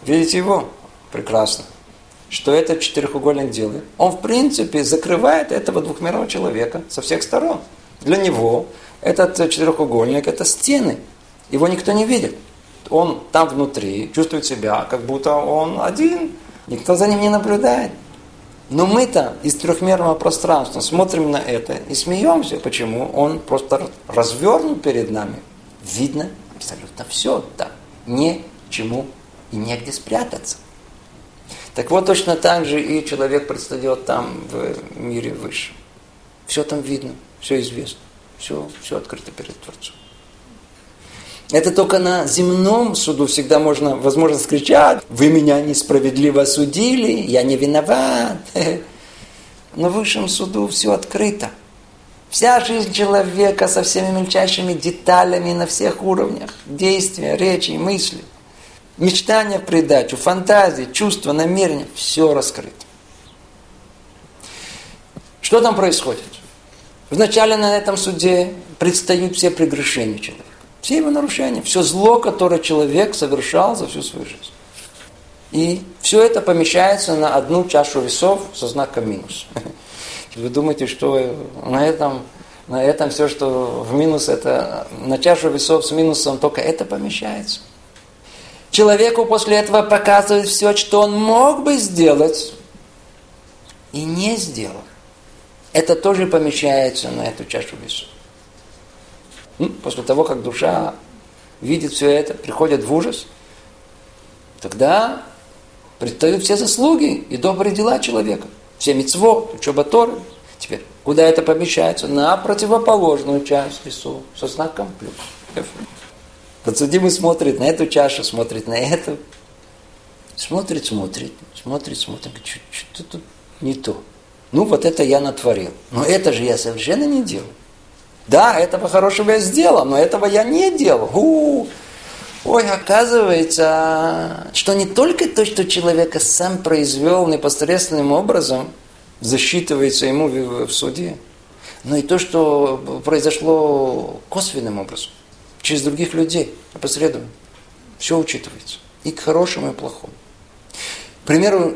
Видите его? Прекрасно что этот четырехугольник делает? Он, в принципе, закрывает этого двухмерного человека со всех сторон. Для него этот четырехугольник – это стены. Его никто не видит. Он там внутри чувствует себя, как будто он один. Никто за ним не наблюдает. Но мы-то из трехмерного пространства смотрим на это и смеемся. Почему? Он просто развернут перед нами. Видно абсолютно все там. Ничему и негде спрятаться. Так вот, точно так же и человек предстает там в мире выше. Все там видно, все известно, все, все открыто перед Творцом. Это только на земном суду всегда можно, возможно, скричать, вы меня несправедливо судили, я не виноват. *laughs* Но в высшем суду все открыто. Вся жизнь человека со всеми мельчайшими деталями на всех уровнях, действия, речи, мысли – мечтания в придачу, фантазии, чувства, намерения, все раскрыто. Что там происходит? Вначале на этом суде предстают все прегрешения человека. Все его нарушения, все зло, которое человек совершал за всю свою жизнь. И все это помещается на одну чашу весов со знаком минус. *laughs* Вы думаете, что на этом, на этом все, что в минус, это на чашу весов с минусом только это помещается? Человеку после этого показывает все, что он мог бы сделать и не сделал. Это тоже помещается на эту чашу весов. После того, как душа видит все это, приходит в ужас, тогда предстают все заслуги и добрые дела человека. Все мецво, учеба Торы. Теперь, куда это помещается? На противоположную часть весов со знаком плюс. Подсудимый смотрит на эту чашу, смотрит на эту. Смотрит, смотрит, смотрит, смотрит. Что тут не то? Ну, вот это я натворил. Но это же я совершенно не делал. Да, этого хорошего я сделал, но этого я не делал. У-у-у. Ой, оказывается, что не только то, что человека сам произвел непосредственным образом, засчитывается ему в суде, но и то, что произошло косвенным образом, через других людей, опосредованно. Все учитывается. И к хорошему, и к плохому. К примеру,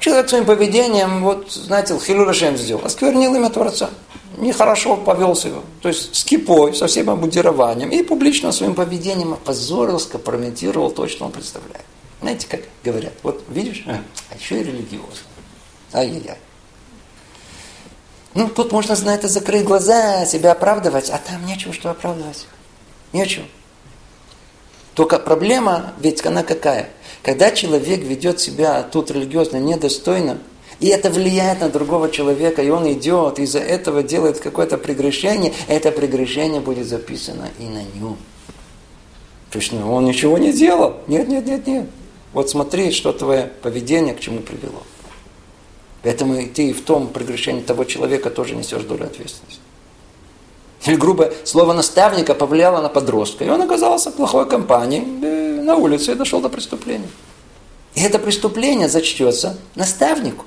человек своим поведением, вот, знаете, Хилу сделал, осквернил имя Творца нехорошо повел себя, то есть с кипой, со всем обмундированием, и публично своим поведением опозорил, скомпрометировал то, что он представляет. Знаете, как говорят, вот видишь, а, а еще и религиозно. Ай-яй-яй. Ну, тут можно, знаете, закрыть глаза, себя оправдывать, а там нечего что оправдывать. Нечего. Только проблема, ведь она какая? Когда человек ведет себя тут религиозно недостойно, и это влияет на другого человека, и он идет, из-за этого делает какое-то прегрешение, это прегрешение будет записано и на нем. То есть ну, он ничего не делал. Нет, нет, нет, нет. Вот смотри, что твое поведение к чему привело. Поэтому и ты в том прегрешении того человека тоже несешь долю ответственности. Или грубо слово наставника повлияло на подростка, и он оказался в плохой компании на улице и дошел до преступления. И это преступление зачтется наставнику.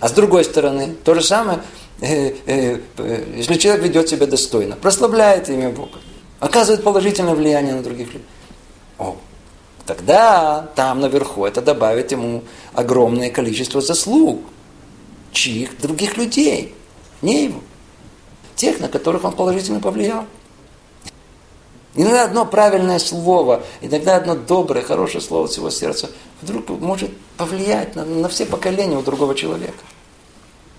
А с другой стороны, то же самое, э, э, э, если человек ведет себя достойно, прославляет имя Бога, оказывает положительное влияние на других людей. О, тогда там наверху это добавит ему огромное количество заслуг, чьих других людей, не его, тех, на которых он положительно повлиял. Иногда одно правильное слово, иногда одно доброе, хорошее слово всего сердца вдруг может повлиять на, на все поколения у другого человека.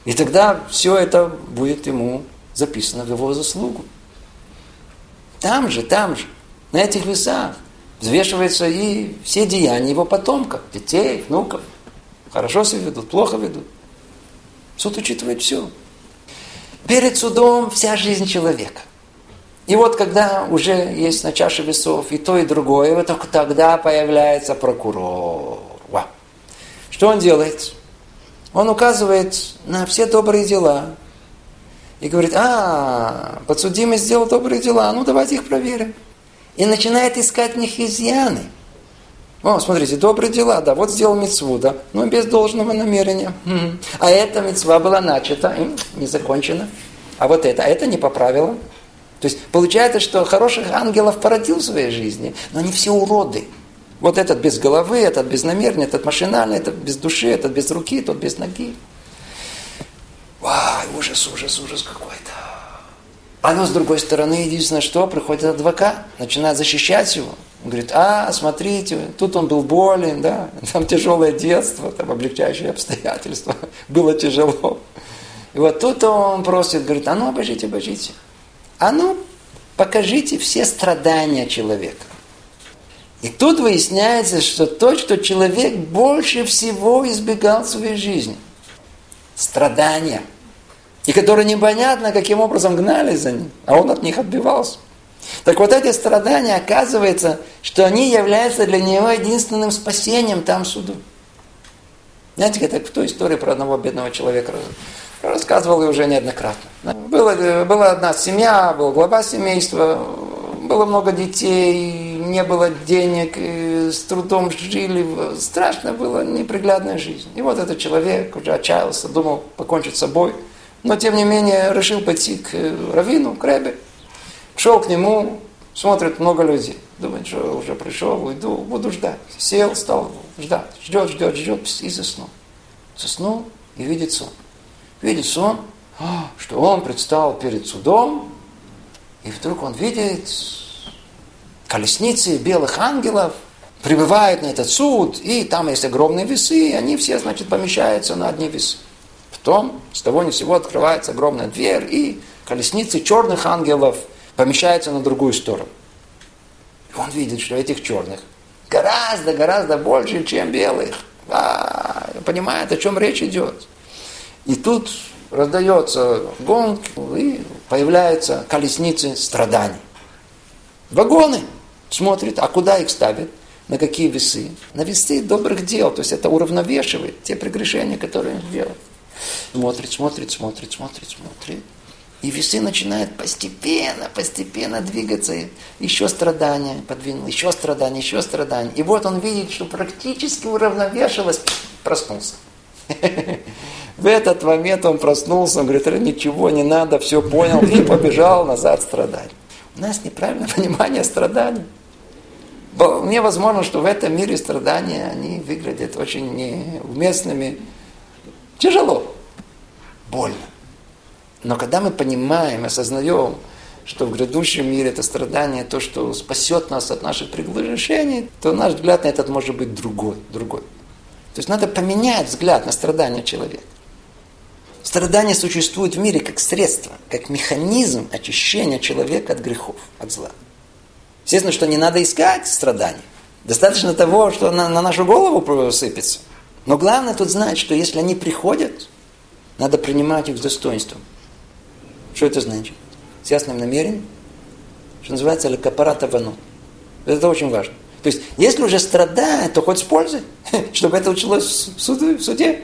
И тогда все это будет ему записано в его заслугу. Там же, там же, на этих весах взвешиваются и все деяния его потомков, детей, внуков. Хорошо себя ведут, плохо ведут. Суд учитывает все. Перед судом вся жизнь человека. И вот когда уже есть на чаше весов и то, и другое, вот только тогда появляется прокурор. Что он делает? Он указывает на все добрые дела. И говорит, а, подсудимый сделал добрые дела, ну давайте их проверим. И начинает искать в них изъяны. О, смотрите, добрые дела, да, вот сделал мецву, да, но без должного намерения. А эта мецва была начата, не закончена. А вот это, а это не поправило. То есть получается, что хороших ангелов породил в своей жизни, но они все уроды. Вот этот без головы, этот без намерения, этот машинальный, этот без души, этот без руки, тот без ноги. Вай, ужас, ужас, ужас какой-то. А но с другой стороны, единственное, что приходит адвокат, начинает защищать его. Он говорит, а, смотрите, тут он был болен, да, там тяжелое детство, там облегчающие обстоятельства, *laughs* было тяжело. И вот тут он просит, говорит, а ну обожите, обожите. А ну, покажите все страдания человека. И тут выясняется, что то, что человек больше всего избегал в своей жизни. Страдания. И которые непонятно, каким образом гнали за ним, а он от них отбивался. Так вот эти страдания, оказывается, что они являются для него единственным спасением там в суду. Знаете, как в той истории про одного бедного человека рассказывал я уже неоднократно. Была, была одна семья, был глава семейства, было много детей, не было денег, с трудом жили, страшно было, неприглядная жизнь. И вот этот человек уже отчаялся, думал покончить с собой, но тем не менее решил пойти к э, Равину, к Ребе. Шел к нему, смотрит много людей. Думает, что уже пришел, уйду, буду ждать. Сел, стал ждать. Ждет, ждет, ждет и заснул. Заснул и видит сон. Видит сон, что он предстал перед судом, и вдруг он видит колесницы белых ангелов, прибывают на этот суд, и там есть огромные весы, и они все, значит, помещаются на одни весы. Потом с того ни сего открывается огромная дверь, и колесницы черных ангелов помещаются на другую сторону. И он видит, что этих черных гораздо, гораздо больше, чем белых. А, понимает, о чем речь идет. И тут раздается гонг, и появляются колесницы страданий. Вагоны смотрит, а куда их ставят? На какие весы? На весы добрых дел. То есть это уравновешивает те прегрешения, которые он сделал. Смотрит, смотрит, смотрит, смотрит, смотрит. И весы начинают постепенно, постепенно двигаться. Еще страдания подвинул, еще страдания, еще страдания. И вот он видит, что практически уравновешивалось, проснулся. *laughs* В этот момент он проснулся, он говорит, ничего не надо, все понял и побежал назад страдать. У нас неправильное *laughs* понимание страданий. Мне возможно, что в этом мире страдания, они выглядят очень неуместными. Тяжело, больно. Но когда мы понимаем, осознаем, что в грядущем мире это страдание, то, что спасет нас от наших прегрешений, то наш взгляд на этот может быть другой, другой. То есть надо поменять взгляд на страдания человека. Страдание существует в мире как средство, как механизм очищения человека от грехов, от зла. Естественно, что не надо искать страданий. Достаточно того, что на, на нашу голову сыпется. Но главное тут знать, что если они приходят, надо принимать их с достоинством. Что это значит? С ясным намерением, что называется лекапарата вану. Это очень важно. То есть, если уже страдает, то хоть с пользой, *laughs* чтобы это училось в суде.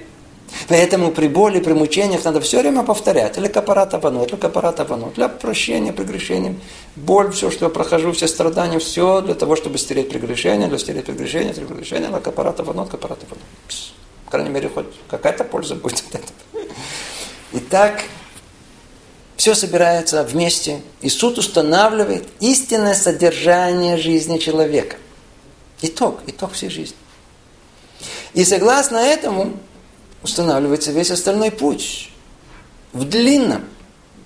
Поэтому при боли, при мучениях надо все время повторять. Или капарата ванут, или капарата ванут. Для прощения прегрешений. Боль, все, что я прохожу, все страдания, все для того, чтобы стереть прегрешение, для стереть прегрешение, стереть прегрешение, для капарата ванут, капарата ванут. По крайней мере, хоть какая-то польза будет от этого. Итак, все собирается вместе, и суд устанавливает истинное содержание жизни человека. Итог, итог всей жизни. И согласно этому, устанавливается весь остальной путь. В длинном,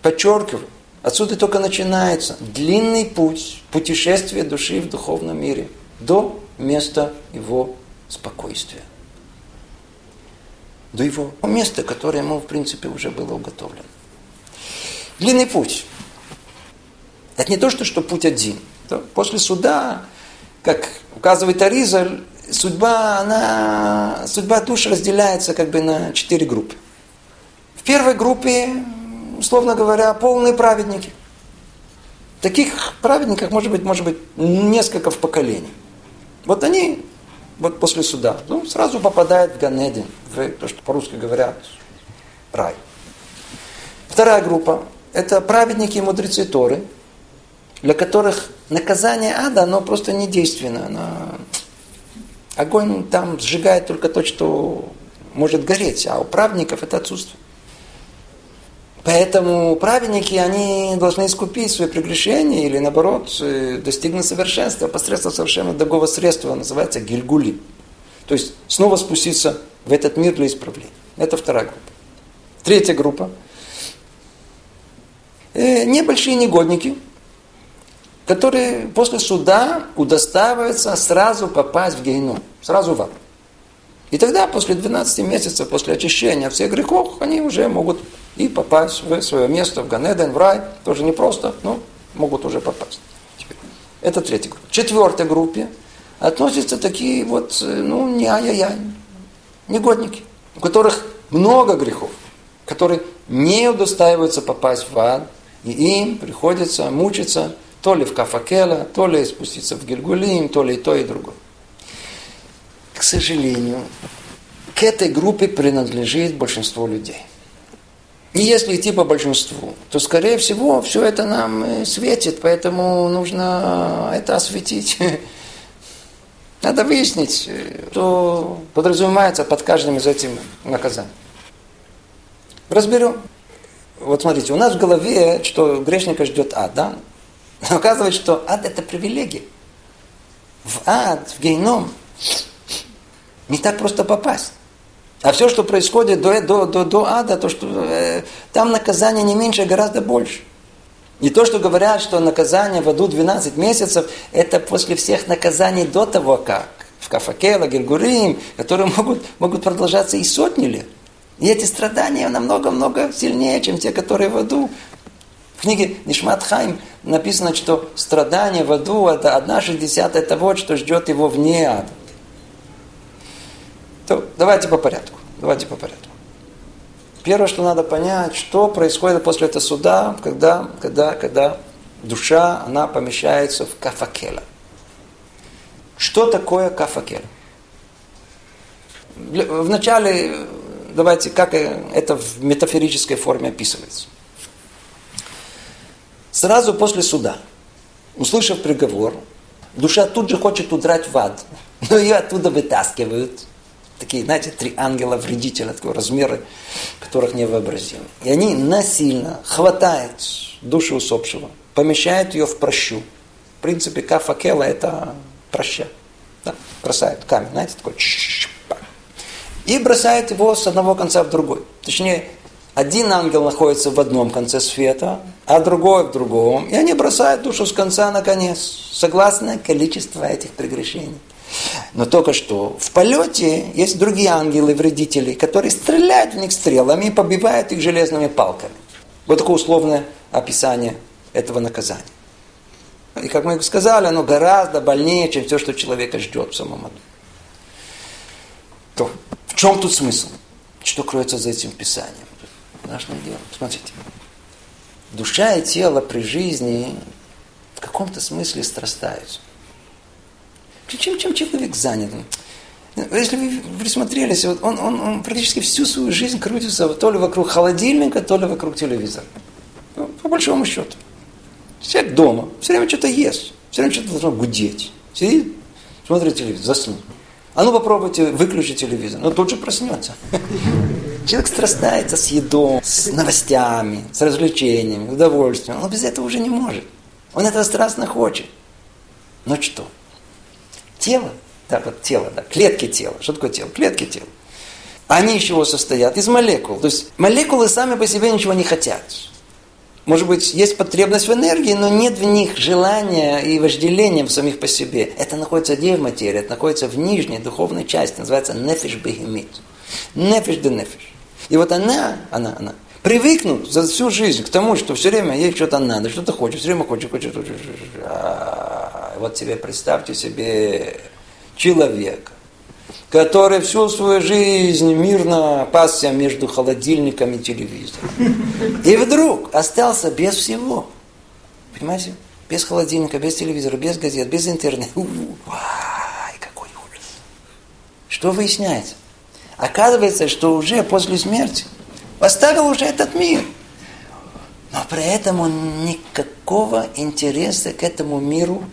подчеркиваю, отсюда только начинается длинный путь путешествия души в духовном мире до места его спокойствия. До его места, которое ему, в принципе, уже было уготовлено. Длинный путь. Это не то, что, что путь один. После суда, как указывает Аризаль, судьба, она, судьба душ разделяется как бы на четыре группы. В первой группе, условно говоря, полные праведники. Таких праведников может быть, может быть несколько в поколении. Вот они, вот после суда, ну, сразу попадают в Ганедин, в то, что по-русски говорят, рай. Вторая группа – это праведники и мудрецы Торы, для которых наказание ада, оно просто не оно Огонь там сжигает только то, что может гореть, а у праведников это отсутствует. Поэтому праведники, они должны искупить свои прегрешения или наоборот э, достигнуть совершенства посредством совершенно другого средства, называется гильгули. То есть снова спуститься в этот мир для исправления. Это вторая группа. Третья группа. Э, небольшие негодники, которые после суда удостаиваются сразу попасть в гейну, сразу в ад. И тогда, после 12 месяцев, после очищения всех грехов, они уже могут и попасть в свое место, в Ганеден, в рай. Тоже непросто, но могут уже попасть. Это третья группа. Четвертой группе относятся такие вот, ну, не ай-яй-яй, негодники, у которых много грехов, которые не удостаиваются попасть в ад, и им приходится мучиться то ли в Кафакела, то ли спуститься в Гильгулим, то ли и то, и другое. К сожалению, к этой группе принадлежит большинство людей. И если идти по большинству, то, скорее всего, все это нам э, светит, поэтому нужно это осветить. *laughs* Надо выяснить, э, что подразумевается под каждым из этих наказаний. Разберем. Вот смотрите, у нас в голове, что грешника ждет ад, да? Но оказывается, что ад это привилегия. В ад, в гейном не так просто попасть. А все, что происходит до, до, до, до ада, то, что э, там наказание не меньше, а гораздо больше. Не то, что говорят, что наказание в аду 12 месяцев, это после всех наказаний до того, как в Кафакела, Гильгурим, которые могут, могут продолжаться и сотни лет. И эти страдания намного-много сильнее, чем те, которые в аду. В книге Нишмат Хайм написано, что страдания в аду – это одна шестьдесятая того, что ждет его вне ада. То давайте по порядку. Давайте по порядку. Первое, что надо понять, что происходит после этого суда, когда, когда, когда душа, она помещается в кафакела. Что такое кафакел? Вначале, давайте, как это в метафорической форме описывается. Сразу после суда, услышав приговор, душа тут же хочет удрать в ад, *laughs* но ее оттуда вытаскивают – такие, знаете, три ангела-вредителя такого размера, которых невообразимо. И они насильно хватают душу усопшего, помещают ее в прощу. В принципе, кафакела – это проща. Да? Бросают камень, знаете, такой и бросают его с одного конца в другой. Точнее, один ангел находится в одном конце света, а другой в другом. И они бросают душу с конца на конец, согласно количеству этих прегрешений. Но только что в полете есть другие ангелы-вредители, которые стреляют в них стрелами и побивают их железными палками. Вот такое условное описание этого наказания. И как мы сказали, оно гораздо больнее, чем все, что человека ждет в самом аду. То в чем тут смысл? Что кроется за этим писанием? Страшное дело. Смотрите. Душа и тело при жизни в каком-то смысле страстаются. Чем, чем человек занят? Если вы присмотрелись, он, он, он практически всю свою жизнь крутится то ли вокруг холодильника, то ли вокруг телевизора. Ну, по большому счету. Человек дома, все время что-то ест, все время что-то должно гудеть. Сидит, смотрит телевизор, заснул. А ну попробуйте выключить телевизор, но тут же проснется. Человек страстается с едой, с новостями, с развлечениями, удовольствием. Он без этого уже не может. Он этого страстно хочет. Но что? Тело, да, вот тело, да, клетки тела. Что такое тело? Клетки тела. Они из чего состоят? Из молекул. То есть молекулы сами по себе ничего не хотят. Может быть, есть потребность в энергии, но нет в них желания и вожделения в самих по себе. Это находится где в материи? Это находится в нижней духовной части, называется нефиш бегемит. Нефиш де нефиш. И вот она, она, она, привыкнут за всю жизнь к тому, что все время ей что-то надо, что-то хочет, все время хочет, хочет, хочет. А, вот себе представьте себе человека, который всю свою жизнь мирно пасся между холодильником и телевизором. И вдруг остался без всего. Понимаете? Без холодильника, без телевизора, без газет, без интернета. Ай, какой ужас. Что выясняется? Оказывается, что уже после смерти – Оставил уже этот мир. Но при этом он никакого интереса к этому миру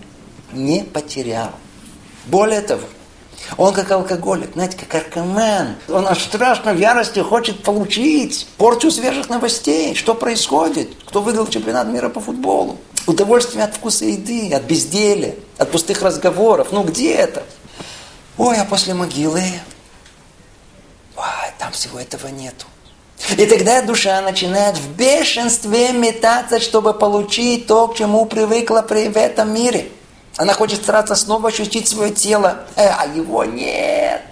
не потерял. Более того, он как алкоголик, знаете, как аркоман. Он аж страшно в ярости хочет получить порцию свежих новостей. Что происходит? Кто выиграл чемпионат мира по футболу? Удовольствие от вкуса еды, от безделия, от пустых разговоров. Ну где это? Ой, а после могилы? Ой, там всего этого нету. И тогда душа начинает в бешенстве метаться, чтобы получить то, к чему привыкла при, в этом мире. Она хочет стараться снова ощутить свое тело, э, а его нет.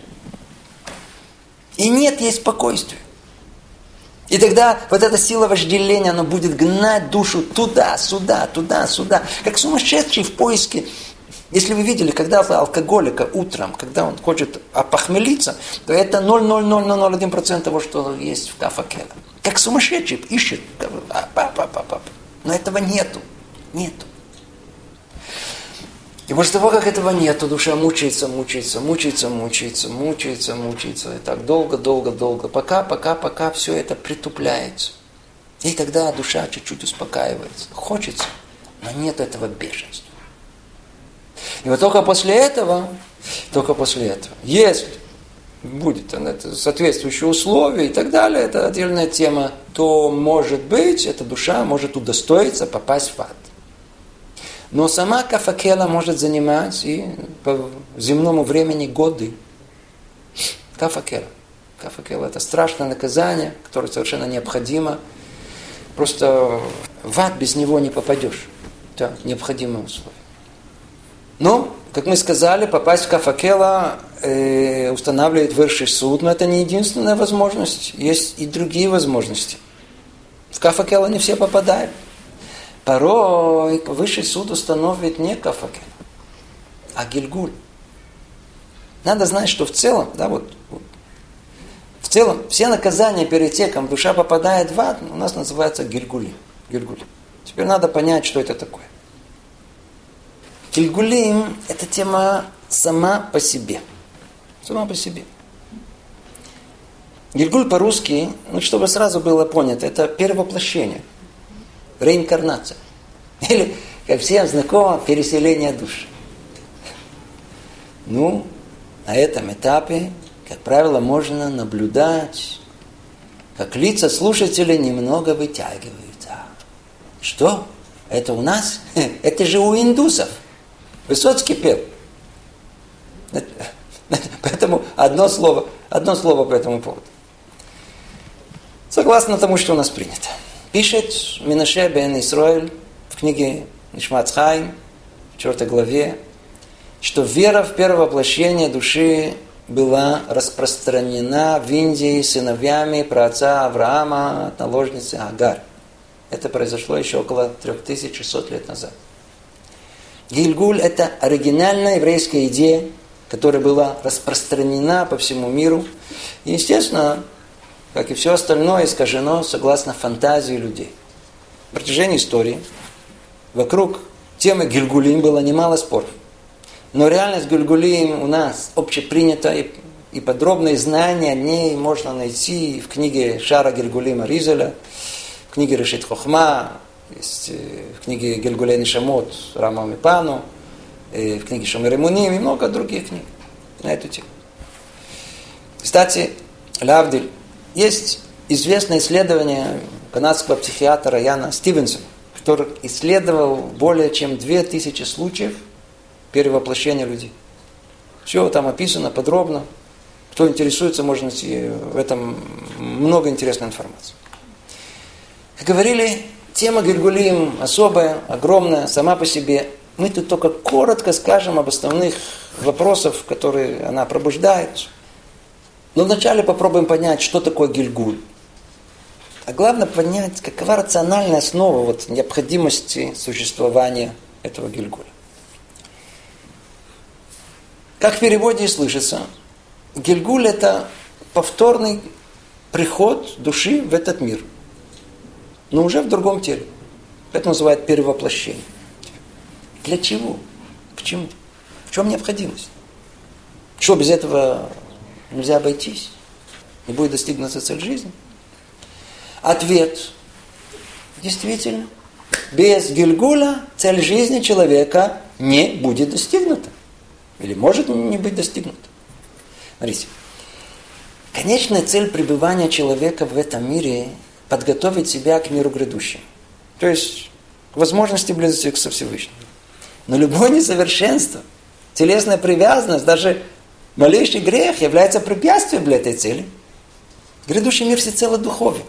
И нет ей спокойствия. И тогда вот эта сила вожделения, она будет гнать душу туда, сюда, туда, сюда, как сумасшедший в поиске если вы видели, когда алкоголика утром, когда он хочет опохмелиться, то это 0,0001% того, что есть в кафакеле. Как сумасшедший ищет. Но этого нету. Нету. И после того, как этого нету, душа мучается, мучается, мучается, мучается, мучается, мучается. И так долго, долго, долго. Пока, пока, пока все это притупляется. И тогда душа чуть-чуть успокаивается. Хочется, но нет этого бешенства. И вот только после этого, только после этого, если будет это соответствующие условия и так далее, это отдельная тема, то, может быть, эта душа может удостоиться попасть в ад. Но сама кафакела может занимать и по земному времени годы. Кафакела. Кафакела – это страшное наказание, которое совершенно необходимо. Просто в ад без него не попадешь. Это необходимое условие. Но, как мы сказали, попасть в Кафакела э, устанавливает высший суд, но это не единственная возможность. Есть и другие возможности. В Кафакела не все попадают. Порой высший суд установит не Кафакела, а Гильгуль. Надо знать, что в целом, да, вот, вот в целом, все наказания перед тем, как душа попадает в ад, у нас называются гильгули. гильгули. Теперь надо понять, что это такое. Гильгулим – это тема сама по себе. Сама по себе. Гильгуль по-русски, ну, чтобы сразу было понято, это перевоплощение, реинкарнация. *laughs* Или, как всем знакомо, переселение души. Ну, на этом этапе, как правило, можно наблюдать, как лица слушателей немного вытягиваются. Что? Это у нас? *laughs* Это же у индусов. Высоцкий пел. *laughs* Поэтому одно слово, одно слово по этому поводу. Согласно тому, что у нас принято. Пишет Минаше бен Исраиль в книге Нишмацхайм, в четвертой главе, что вера в первое воплощение души была распространена в Индии сыновьями праотца Авраама от наложницы Агар. Это произошло еще около 3600 лет назад. Гильгуль – это оригинальная еврейская идея, которая была распространена по всему миру. И, естественно, как и все остальное, искажено согласно фантазии людей. В протяжении истории вокруг темы Гильгулим было немало споров. Но реальность Гульгулим у нас общепринята, и, и подробные знания о ней можно найти в книге Шара Гильгулима Ризеля, в книге Решит Хохма, э, в книге Гильгулейный Шамот Рама Мипану, э, в книге Шомер Имуним и много других книг на эту тему. Кстати, Лавдиль, есть известное исследование канадского психиатра Яна Стивенсона, который исследовал более чем 2000 случаев перевоплощения людей. Все там описано подробно. Кто интересуется, может найти в этом много интересной информации. Как говорили, тема Гильгулим особая, огромная, сама по себе. Мы тут только коротко скажем об основных вопросах, которые она пробуждает. Но вначале попробуем понять, что такое Гильгуль. А главное понять, какова рациональная основа вот, необходимости существования этого Гильгуля. Как в переводе слышится, Гильгуль – это повторный приход души в этот мир, но уже в другом теле. Это называют перевоплощение. Для чего? Почему? В чем необходимость? Что, без этого нельзя обойтись? Не будет достигнута цель жизни? Ответ. Действительно, без Гильгуля цель жизни человека не будет достигнута. Или может не быть достигнута. Смотрите. Конечная цель пребывания человека в этом мире – подготовить себя к миру грядущему. То есть к возможности близости к Всевышнему. Но любое несовершенство, телесная привязанность, даже малейший грех является препятствием для этой цели. Грядущий мир всецело духовен.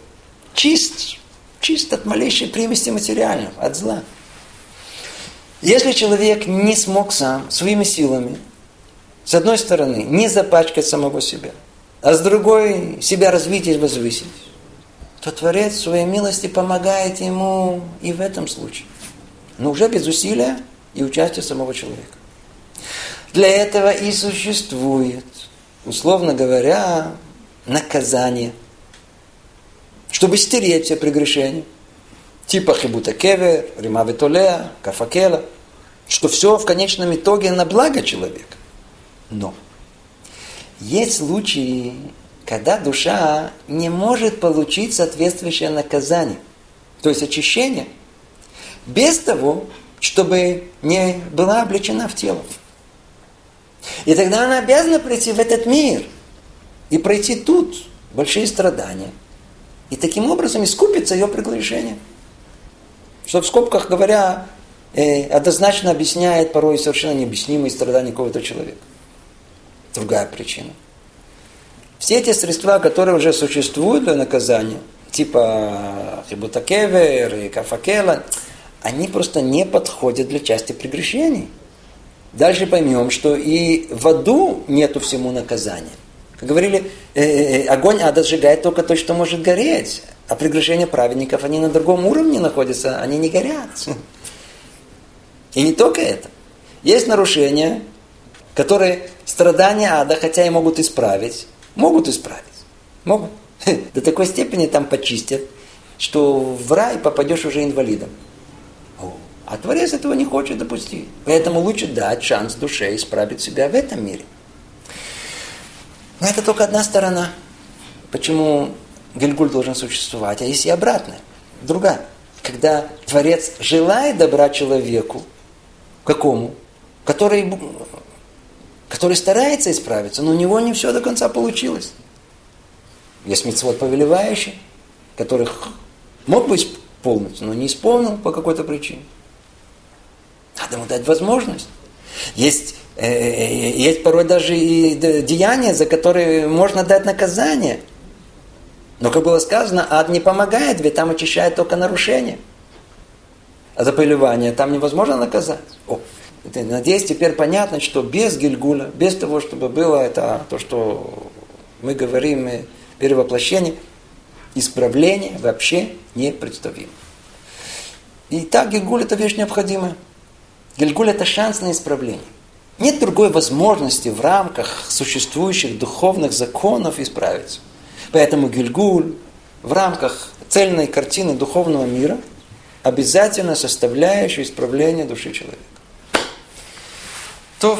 Чист, чист от малейшей примеси материального, от зла. Если человек не смог сам своими силами, с одной стороны, не запачкать самого себя, а с другой себя развить и возвысить, то Творец своей милости помогает ему и в этом случае. Но уже без усилия и участия самого человека. Для этого и существует, условно говоря, наказание, чтобы стереть все прегрешения. Типа хибута кевер, рима ветолея, кафакела – что все в конечном итоге на благо человека. Но есть случаи, когда душа не может получить соответствующее наказание, то есть очищение, без того, чтобы не была облечена в тело. И тогда она обязана прийти в этот мир, и пройти тут большие страдания. И таким образом искупится ее приглашение. Что в скобках говоря, э, однозначно объясняет порой совершенно необъяснимые страдания какого-то человека. Другая причина. Все эти средства, которые уже существуют для наказания, типа хибутакевер и кафакела, они просто не подходят для части прегрешений. Дальше поймем, что и в аду нету всему наказания. Как говорили, э, э, э, огонь ада сжигает только то, что может гореть. А прегрешения праведников, они на другом уровне находятся, они не горят. И не только это. Есть нарушения, которые страдания ада, хотя и могут исправить, могут исправить. Могут. *laughs* До такой степени там почистят, что в рай попадешь уже инвалидом. А Творец этого не хочет допустить. Поэтому лучше дать шанс душе исправить себя в этом мире. Но это только одна сторона. Почему Гильгуль должен существовать? А есть и обратная, другая. Когда Творец желает добра человеку, какому? Который, который старается исправиться, но у него не все до конца получилось. Есть митцвот повелевающий, которых мог бы исполнить, но не исполнил по какой-то причине. Надо ему дать возможность. Есть, э, э, есть порой даже и деяния, за которые можно дать наказание. Но, как было сказано, ад не помогает, ведь там очищает только нарушение. А за повелевание там невозможно наказать. О, надеюсь, теперь понятно, что без Гильгуля, без того, чтобы было это то, что мы говорим, перевоплощение, исправление вообще не представимо. И так Гильгуль это вещь необходимая. Гильгуль – это шанс на исправление. Нет другой возможности в рамках существующих духовных законов исправиться. Поэтому Гильгуль в рамках цельной картины духовного мира обязательно составляющая исправление души человека. То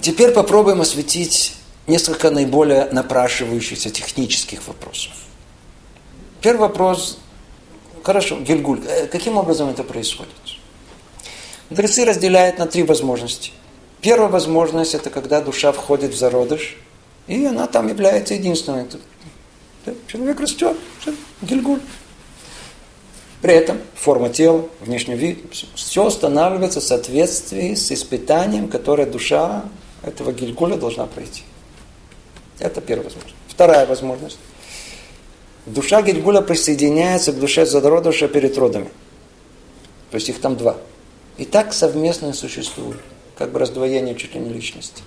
теперь попробуем осветить несколько наиболее напрашивающихся технических вопросов. Первый вопрос. Хорошо, Гильгуль, э, каким образом это происходит? Мудрецы разделяют на три возможности. Первая возможность – это когда душа входит в зародыш, и она там является единственной. Человек растет, гильгуль. При этом форма тела, внешний вид, все устанавливается в соответствии с испытанием, которое душа этого гильгуля должна пройти. Это первая возможность. Вторая возможность. Душа гильгуля присоединяется к душе зародыша перед родами. То есть их там два – и так совместно существуют, как бы раздвоение чуть ли не личности.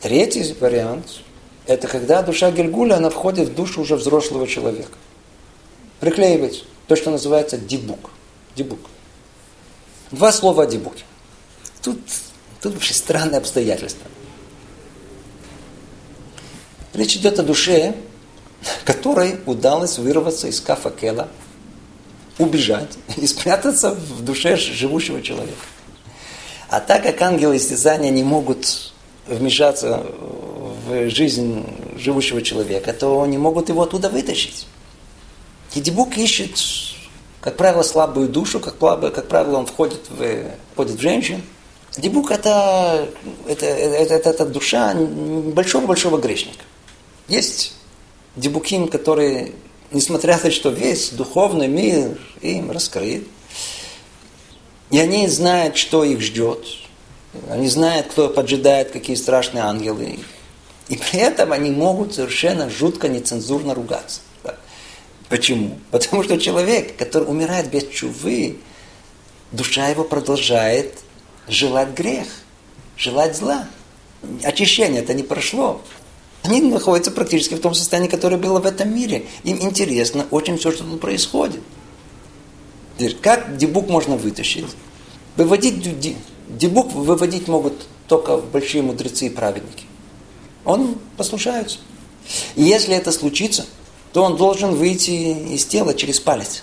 Третий вариант – это когда душа Гельгуля, она входит в душу уже взрослого человека. Приклеивается то, что называется дебук. Дебук. Два слова о дебуке. Тут, тут вообще странные обстоятельства. Речь идет о душе, которой удалось вырваться из кафа Кела – убежать и спрятаться в душе живущего человека. А так как ангелы истязания не могут вмешаться в жизнь живущего человека, то не могут его оттуда вытащить. И Дебук ищет, как правило, слабую душу, как, как правило, он входит в, входит в женщин. Дебук это, это, это, это, это душа большого-большого грешника. Есть дебуким, которые несмотря на то, что весь духовный мир им раскрыт, и они знают, что их ждет, они знают, кто поджидает, какие страшные ангелы. И при этом они могут совершенно жутко, нецензурно ругаться. Почему? Потому что человек, который умирает без чувы, душа его продолжает желать грех, желать зла. Очищение это не прошло. Они находятся практически в том состоянии, которое было в этом мире. Им интересно очень все, что тут происходит. Как дебук можно вытащить? Выводить дебук выводить могут только большие мудрецы и праведники. Он послушается. И если это случится, то он должен выйти из тела через палец.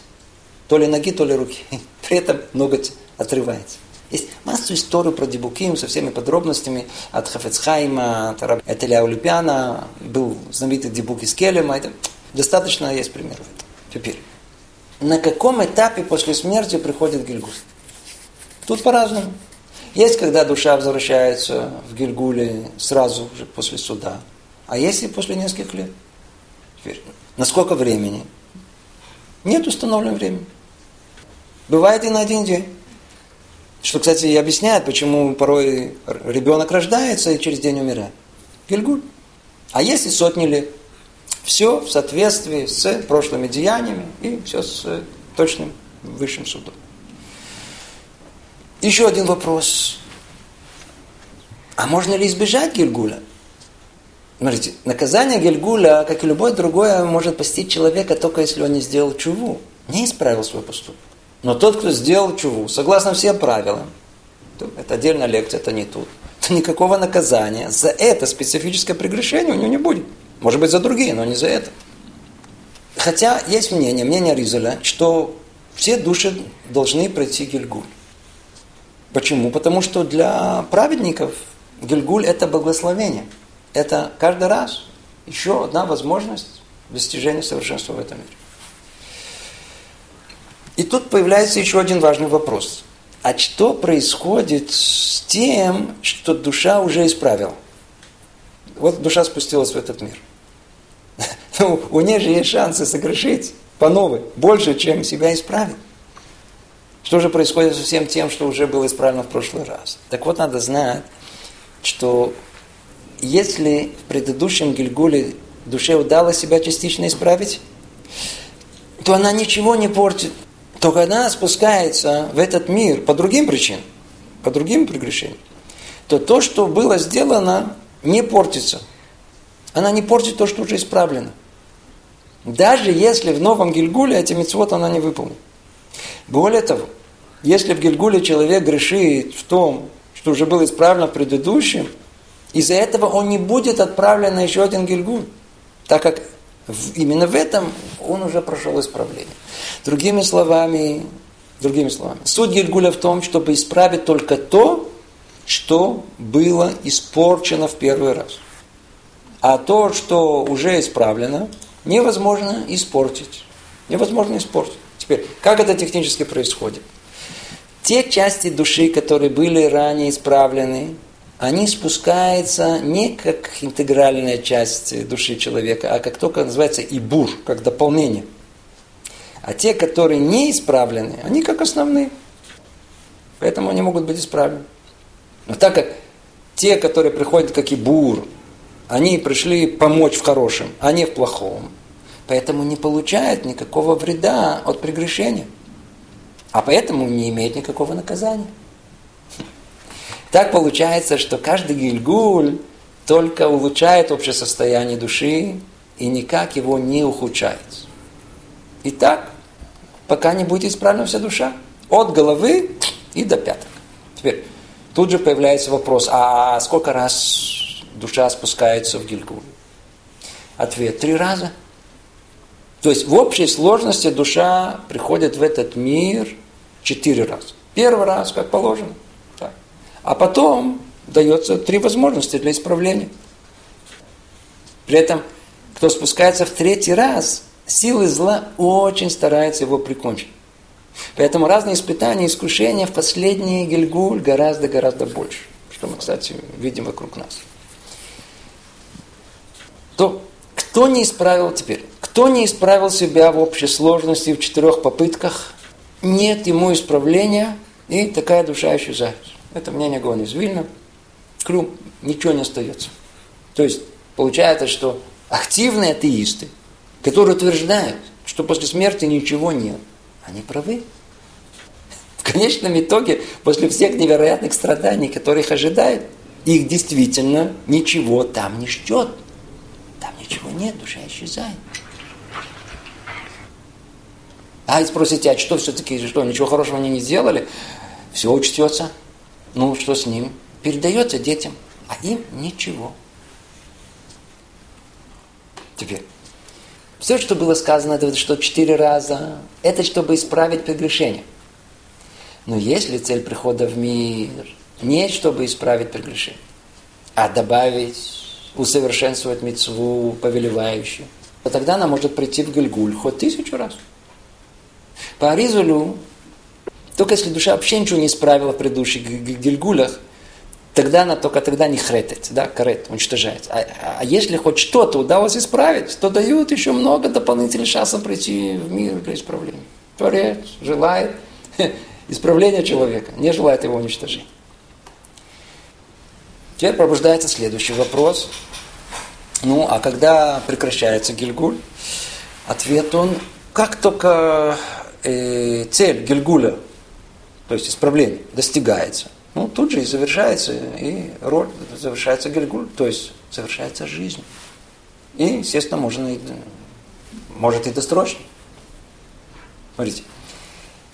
То ли ноги, то ли руки. *laughs* При этом ноготь отрывается. Есть массу историй про Дебуким со всеми подробностями от Хафецхайма, от Этеля Улюпяна, был знаменитый Дебук из Келема. Это достаточно есть примеров. Теперь, на каком этапе после смерти приходит Гильгуль? Тут по-разному. Есть, когда душа возвращается в Гильгуле сразу же после суда. А если после нескольких лет? Теперь, на сколько времени? Нет установленного времени. Бывает и на один день. Что, кстати, и объясняет, почему порой ребенок рождается и через день умирает. Гильгуль. А если сотни лет? Все в соответствии с прошлыми деяниями и все с точным высшим судом. Еще один вопрос. А можно ли избежать Гильгуля? Смотрите, наказание Гельгуля, как и любое другое, может постичь человека только если он не сделал чуву, не исправил свой поступок. Но тот, кто сделал чуву, согласно всем правилам, это отдельная лекция, это не тут, то никакого наказания за это специфическое прегрешение у него не будет. Может быть, за другие, но не за это. Хотя есть мнение, мнение Ризеля, что все души должны пройти Гильгуль. Почему? Потому что для праведников Гильгуль – это благословение – это каждый раз еще одна возможность достижения совершенства в этом мире. И тут появляется еще один важный вопрос. А что происходит с тем, что душа уже исправила? Вот душа спустилась в этот мир. *laughs* Ну, у нее же есть шансы согрешить по новой, больше, чем себя исправить. Что же происходит со всем тем, что уже было исправлено в прошлый раз? Так вот, надо знать, что если в предыдущем Гильгуле душе удалось себя частично исправить, то она ничего не портит. Только она спускается в этот мир по другим причинам, по другим прегрешениям, то то, что было сделано, не портится. Она не портит то, что уже исправлено. Даже если в новом Гильгуле эти мецвод она не выполнит. Более того, если в Гильгуле человек грешит в том, что уже было исправлено в предыдущем, из-за этого он не будет отправлен на еще один Гильгуль, так как именно в этом он уже прошел исправление. Другими словами, другими словами, суть Гильгуля в том, чтобы исправить только то, что было испорчено в первый раз. А то, что уже исправлено, невозможно испортить. Невозможно испортить. Теперь, как это технически происходит? Те части души, которые были ранее исправлены, они спускаются не как интегральная часть души человека, а как только называется ибур, как дополнение. А те, которые не исправлены, они как основные. Поэтому они могут быть исправлены. Но так как те, которые приходят как ибур, они пришли помочь в хорошем, а не в плохом, поэтому не получают никакого вреда от прегрешения. А поэтому не имеют никакого наказания. Так получается, что каждый гильгуль только улучшает общее состояние души и никак его не ухудшает. И так, пока не будет исправлена вся душа. От головы и до пяток. Теперь, тут же появляется вопрос, а сколько раз душа спускается в гильгуль? Ответ, три раза. То есть в общей сложности душа приходит в этот мир четыре раза. Первый раз, как положено – а потом дается три возможности для исправления. При этом, кто спускается в третий раз, силы зла очень стараются его прикончить. Поэтому разные испытания, искушения в последний Гильгуль гораздо-гораздо больше. Что мы, кстати, видим вокруг нас. То кто не исправил теперь? Кто не исправил себя в общей сложности в четырех попытках? Нет ему исправления, и такая душа исчезает. Это мнение Гона из Вильна. Клюм, ничего не остается. То есть, получается, что активные атеисты, которые утверждают, что после смерти ничего нет, они правы. В конечном итоге, после всех невероятных страданий, которые их ожидают, их действительно ничего там не ждет. Там ничего нет, душа исчезает. А спросите, а что все-таки, что, ничего хорошего они не сделали? Все учтется. Ну, что с ним? Передается детям, а им ничего. Теперь, все, что было сказано, это что четыре раза, это чтобы исправить прегрешение. Но если цель прихода в мир не чтобы исправить прегрешение, а добавить, усовершенствовать мецву повелевающую, то тогда она может прийти в Гильгуль хоть тысячу раз. По Аризулю только если душа вообще ничего не исправила в предыдущих гильгулях, тогда она только тогда не хретит, да, карет, уничтожается. А, а, а если хоть что-то удалось исправить, то дают еще много дополнительных шансов прийти в мир для исправления. Творец желает *laughs* исправления человека, не желает его уничтожения. Теперь пробуждается следующий вопрос. Ну, а когда прекращается Гильгуль? Ответ он, как только э, цель Гильгуля, то есть исправление, достигается, ну, тут же и завершается, и роль завершается Гильгуль, то есть завершается жизнь. И, естественно, можно и, может и досрочно. Смотрите,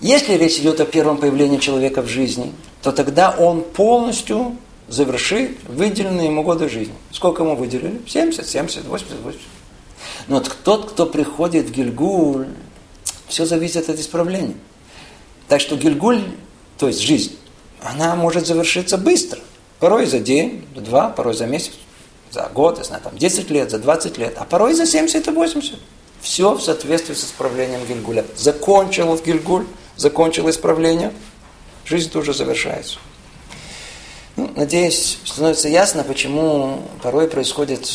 если речь идет о первом появлении человека в жизни, то тогда он полностью завершит выделенные ему годы жизни. Сколько ему выделили? 70, 70, 80, 80. Но тот, кто приходит в Гильгуль, все зависит от исправления. Так что Гильгуль, то есть жизнь, она может завершиться быстро. Порой за день, за два, порой за месяц, за год, я знаю, там 10 лет, за 20 лет, а порой за 70 и 80. Все в соответствии с исправлением Гильгуля. Закончил Гильгуль, закончил исправление, жизнь тоже завершается. Ну, надеюсь, становится ясно, почему порой происходят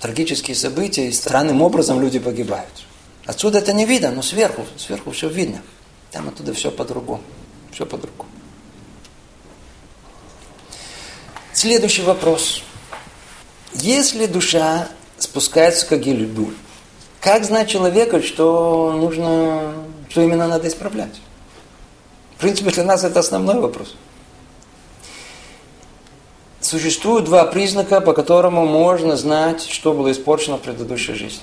трагические события, и странным образом люди погибают. Отсюда это не видно, но сверху, сверху все видно. Там оттуда все по-другому. Все по-другому. Следующий вопрос. Если душа спускается к Агилюдуль, как знать человека, что нужно, что именно надо исправлять? В принципе, для нас это основной вопрос существуют два признака, по которому можно знать, что было испорчено в предыдущей жизни.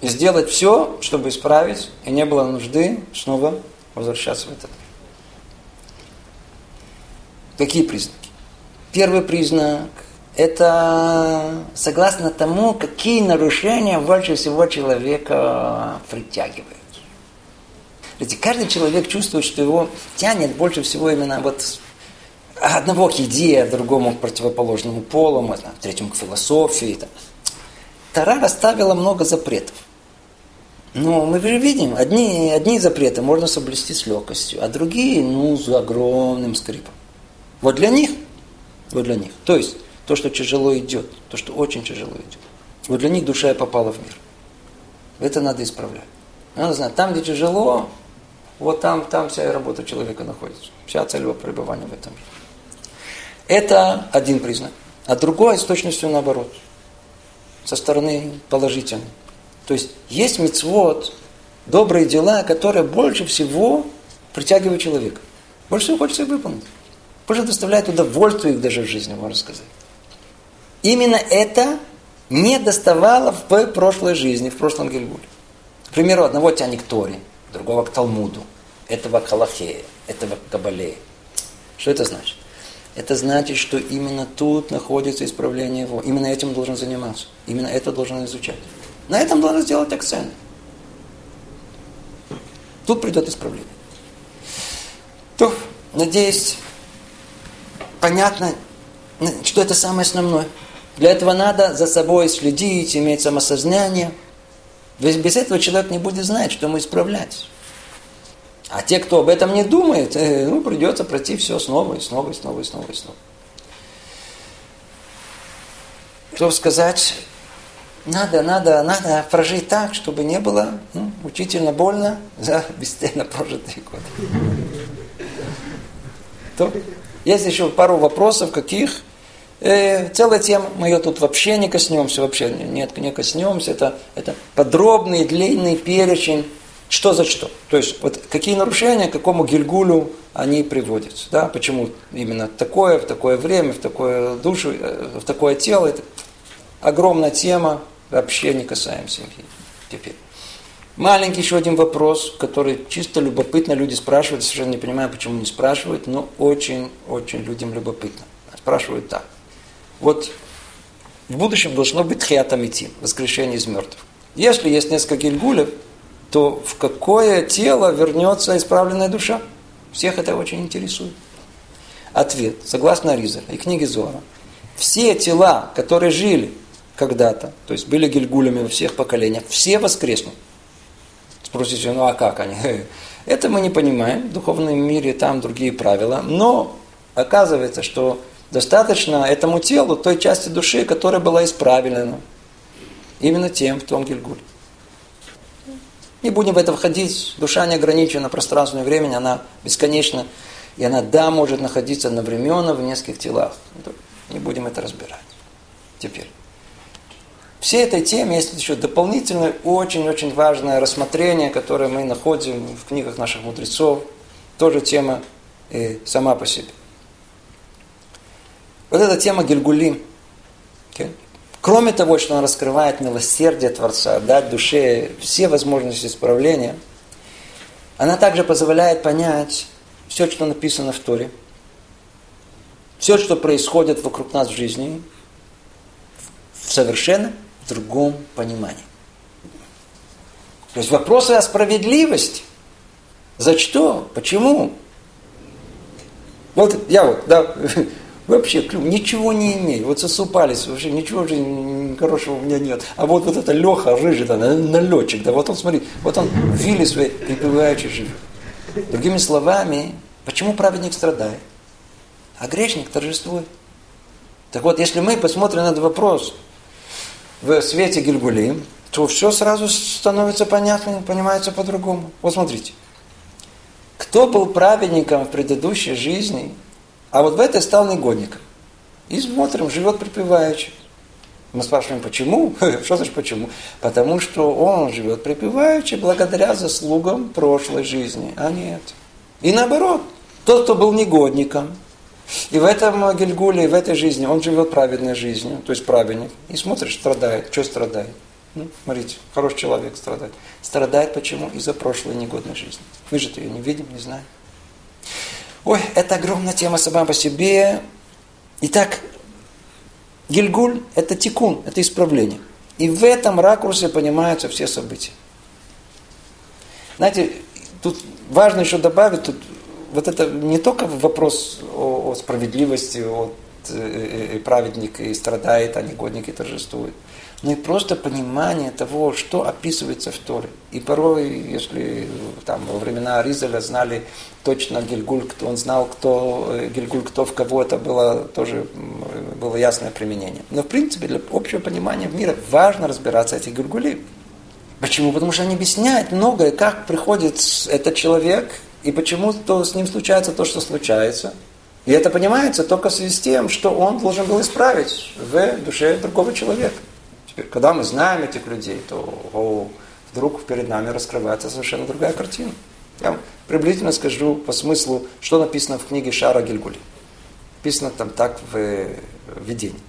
И сделать все, чтобы исправить, и не было нужды снова возвращаться в этот. Какие признаки? Первый признак – это согласно тому, какие нарушения больше всего человека притягивают. Ведь каждый человек чувствует, что его тянет больше всего именно вот одного к еде, другому к противоположному полу, третьему к философии. Тара расставила много запретов. Но мы же видим, одни, одни запреты можно соблюсти с легкостью, а другие, ну, с огромным скрипом. Вот для них, вот для них. То есть, то, что тяжело идет, то, что очень тяжело идет. Вот для них душа и попала в мир. Это надо исправлять. Надо знать, там, где тяжело, вот там, там вся работа человека находится. Вся цель его пребывания в этом мире. Это один признак. А другой с точностью наоборот. Со стороны положительной. То есть есть мецвод, добрые дела, которые больше всего притягивают человека. Больше всего хочется их выполнить. Больше доставляет удовольствие их даже в жизни, можно сказать. Именно это не доставало в прошлой жизни, в прошлом Гильгуле. К примеру, одного тянет к Торе, другого к Талмуду, этого к Аллахе, этого к Кабале. Что это значит? это значит, что именно тут находится исправление его. Именно этим должен заниматься. Именно это должен изучать. На этом должен сделать акцент. Тут придет исправление. То, надеюсь, понятно, что это самое основное. Для этого надо за собой следить, иметь самосознание. Ведь без этого человек не будет знать, что ему исправлять. А те, кто об этом не думает, э, ну, придется пройти все снова и снова и снова и снова и снова. Чтобы сказать, надо, надо, надо прожить так, чтобы не было ну, мучительно больно за бесцельно прожитые годы. То, есть еще пару вопросов, каких э, целая тема, мы ее тут вообще не коснемся, вообще нет, не коснемся. Это, это подробный, длинный перечень что за что? То есть, вот какие нарушения, к какому гильгулю они приводятся. Да? Почему именно такое, в такое время, в такое душу, э, в такое тело. Это огромная тема, вообще не касаемся теперь. Маленький еще один вопрос, который чисто любопытно люди спрашивают, совершенно не понимаю, почему не спрашивают, но очень-очень людям любопытно. Спрашивают так. Вот в будущем должно быть хиатамити, воскрешение из мертвых. Если есть несколько гильгулев, то в какое тело вернется исправленная душа? Всех это очень интересует. Ответ, согласно Ризер и книге Зора, все тела, которые жили когда-то, то есть были гильгулями во всех поколениях, все воскреснут. Спросите, ну а как они? *laughs* Это мы не понимаем. В духовном мире там другие правила. Но оказывается, что Достаточно этому телу той части души, которая была исправлена. Именно тем в том Гильгуле. Не будем в это входить. Душа не ограничена пространством и времени, она бесконечна. И она, да, может находиться одновременно в нескольких телах. Не будем это разбирать. Теперь. Всей этой теме есть еще дополнительное, очень-очень важное рассмотрение, которое мы находим в книгах наших мудрецов. Тоже тема э, сама по себе. Вот эта тема Гильгулим. Кроме того, что он раскрывает милосердие Творца, дать душе все возможности исправления, она также позволяет понять все, что написано в Торе, все, что происходит вокруг нас в жизни, в совершенно другом понимании. То есть вопросы о справедливости. За что? Почему? Вот я вот, да, *laughs* вообще ничего не имею. Вот сосупались, вообще ничего же хорошего у меня нет. А вот, вот это Леха рыжий, да, налетчик, да, вот он, смотри, вот он в вилле своей припеваючи живет. Другими словами, почему праведник страдает? А грешник торжествует. Так вот, если мы посмотрим на этот вопрос в свете Гильгулим, то все сразу становится понятным, понимается по-другому. Вот смотрите. Кто был праведником в предыдущей жизни, а вот в этой стал негодником. И смотрим, живет припеваючи. Мы спрашиваем, почему? *laughs* Что значит почему? Потому что он живет припеваючи благодаря заслугам прошлой жизни, а нет. И наоборот, тот, кто был негодником, и в этом Гильгуле, в этой жизни, он живет праведной жизнью, то есть праведник. И смотришь, страдает. Что страдает? Ну, смотрите, хороший человек страдает. Страдает почему? Из-за прошлой негодной жизни. Мы же ее не видим, не знаем. Ой, это огромная тема сама по себе. Итак, Гильгуль – это тикун, это исправление. И в этом ракурсе понимаются все события. Знаете, тут важно еще добавить, тут вот это не только вопрос о, о справедливости, о э, э, праведник и страдает, а негодник и торжествует. Но и просто понимание того, что описывается в Торе. И порой, если там во времена Аризаля знали точно Гильгуль, кто он знал, кто э, Гильгуль, кто в кого, это было тоже было ясное применение. Но в принципе для общего понимания мира важно разбираться эти Гильгули. Почему? Потому что они объясняют многое, как приходит этот человек и почему то с ним случается то, что случается. И это понимается только в связи с тем, что он должен был исправить в душе другого человека. Теперь, когда мы знаем этих людей, то о, вдруг перед нами раскрывается совершенно другая картина. Я вам приблизительно скажу по смыслу, что написано в книге Шара Гильгули. Написано там так в видении.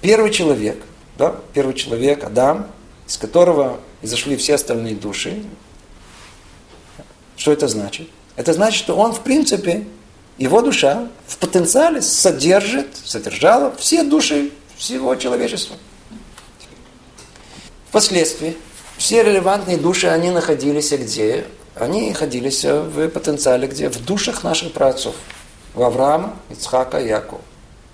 Первый человек, да, первый человек, Адам, из которого изошли все остальные души, что это значит? Это значит, что он, в принципе, его душа в потенциале содержит, содержала все души всего человечества. Впоследствии все релевантные души, они находились где? Они находились в потенциале где? В душах наших праотцов. В Авраама, Ицхака Якова.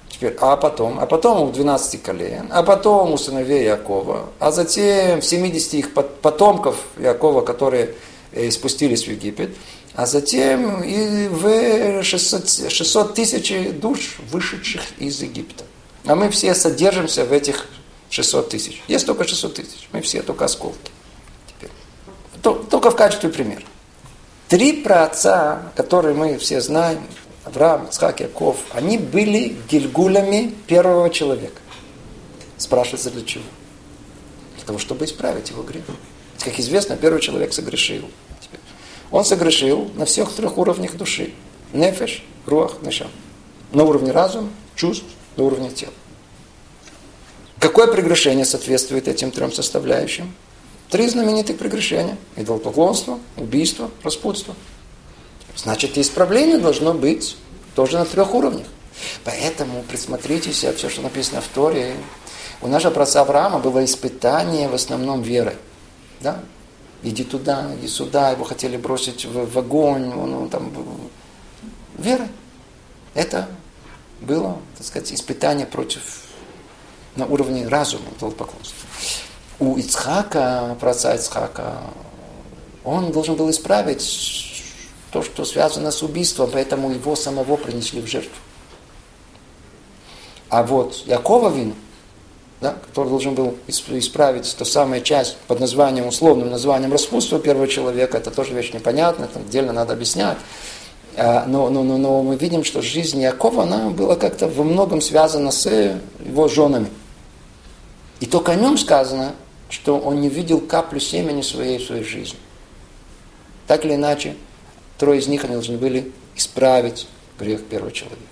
Теперь, а потом, а потом у 12 колен, а потом у сыновей Якова, а затем в 70 их потомков Якова, которые спустились в Египет, а затем и в 600, 600 тысяч душ, вышедших из Египта. А мы все содержимся в этих 600 тысяч. Есть только 600 тысяч, мы все только осколки. Теперь. Только в качестве примера. Три праотца, которые мы все знаем, Авраам, Ицхак, Яков, они были гильгулями первого человека. Спрашивается для чего? Для того, чтобы исправить его грех. Как известно, первый человек согрешил. Он согрешил на всех трех уровнях души. Нефеш, руах, нешам. На уровне разума, чувств, на уровне тела. Какое прегрешение соответствует этим трем составляющим? Три знаменитых прегрешения. Идолопоклонство, убийство, распутство. Значит, исправление должно быть тоже на трех уровнях. Поэтому присмотритесь, все, что написано в Торе. У нашего праца Авраама было испытание в основном верой. Да? Иди туда, иди сюда, его хотели бросить в, в огонь, он, он там... Вера. Это было, так сказать, испытание против на уровне разума, поклонства. У Ицхака, праца Ицхака, он должен был исправить то, что связано с убийством, поэтому его самого принесли в жертву. А вот Якова вину, да, который должен был исправить ту самую часть под названием, условным названием распутства первого человека, это тоже вещь непонятная, это отдельно надо объяснять. А, но, но, но, но мы видим, что жизнь Якова, она была как-то во многом связана с его женами. И только о нем сказано, что он не видел каплю семени своей в своей жизни. Так или иначе, трое из них они должны были исправить грех первого человека.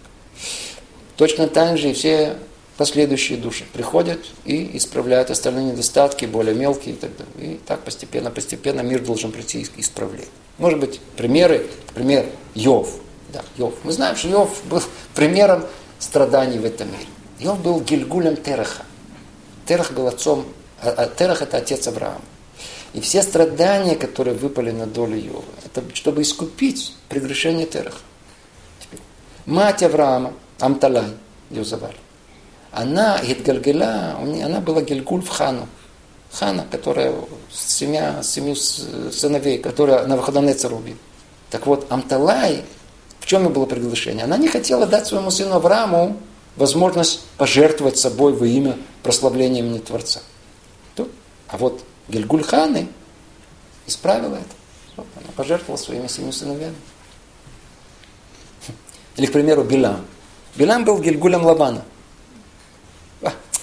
Точно так же и все последующие души приходят и исправляют остальные недостатки, более мелкие и так далее. И так постепенно, постепенно мир должен прийти к исправлению. Может быть, примеры, пример Йов. Да, Йов. Мы знаем, что Йов был *laughs* примером страданий в этом мире. Йов был Гильгулем Тераха. Терах был отцом, а, а Терах это отец Авраама. И все страдания, которые выпали на долю Йова, это чтобы искупить прегрешение Тераха. Теперь, мать Авраама, Амталай, ее звали. Она, Гидгальгела, она была Гильгуль в Хану. Хана, которая семья, семью сыновей, которая на Навуходонецер убил. Так вот, Амталай, в чем и было приглашение? Она не хотела дать своему сыну Аврааму возможность пожертвовать собой во имя прославления имени Творца. А вот Гельгульханы исправила это. Вот, она пожертвовала своими семью сыновьями. Или, к примеру, Билам. Билам был Гильгулем Лавана.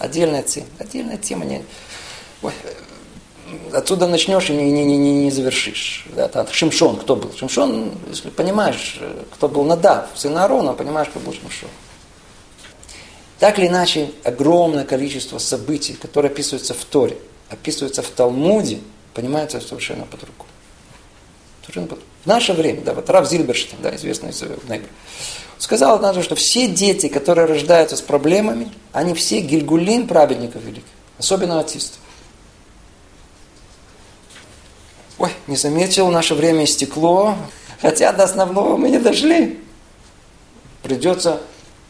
Отдельная тема. Отдельная тема. Не... Ой, отсюда начнешь и не, не, не, не завершишь. Да, там, Шимшон, кто был? Шимшон, если понимаешь, кто был Надав, сын Аарона, понимаешь, кто был Шимшон. Так или иначе, огромное количество событий, которые описываются в Торе, описываются в Талмуде, понимается совершенно по-другому. В наше время, да, вот Рав Зильберштейн, да, известный Нейбер, сказал однажды, что все дети, которые рождаются с проблемами, они все гильгулин праведников великих, особенно аутисты. Ой, не заметил, наше время истекло, хотя до основного мы не дошли. Придется,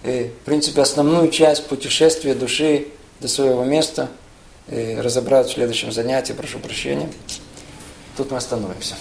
э, в принципе, основную часть путешествия души до своего места э, разобрать в следующем занятии, прошу прощения. Тут мы остановимся.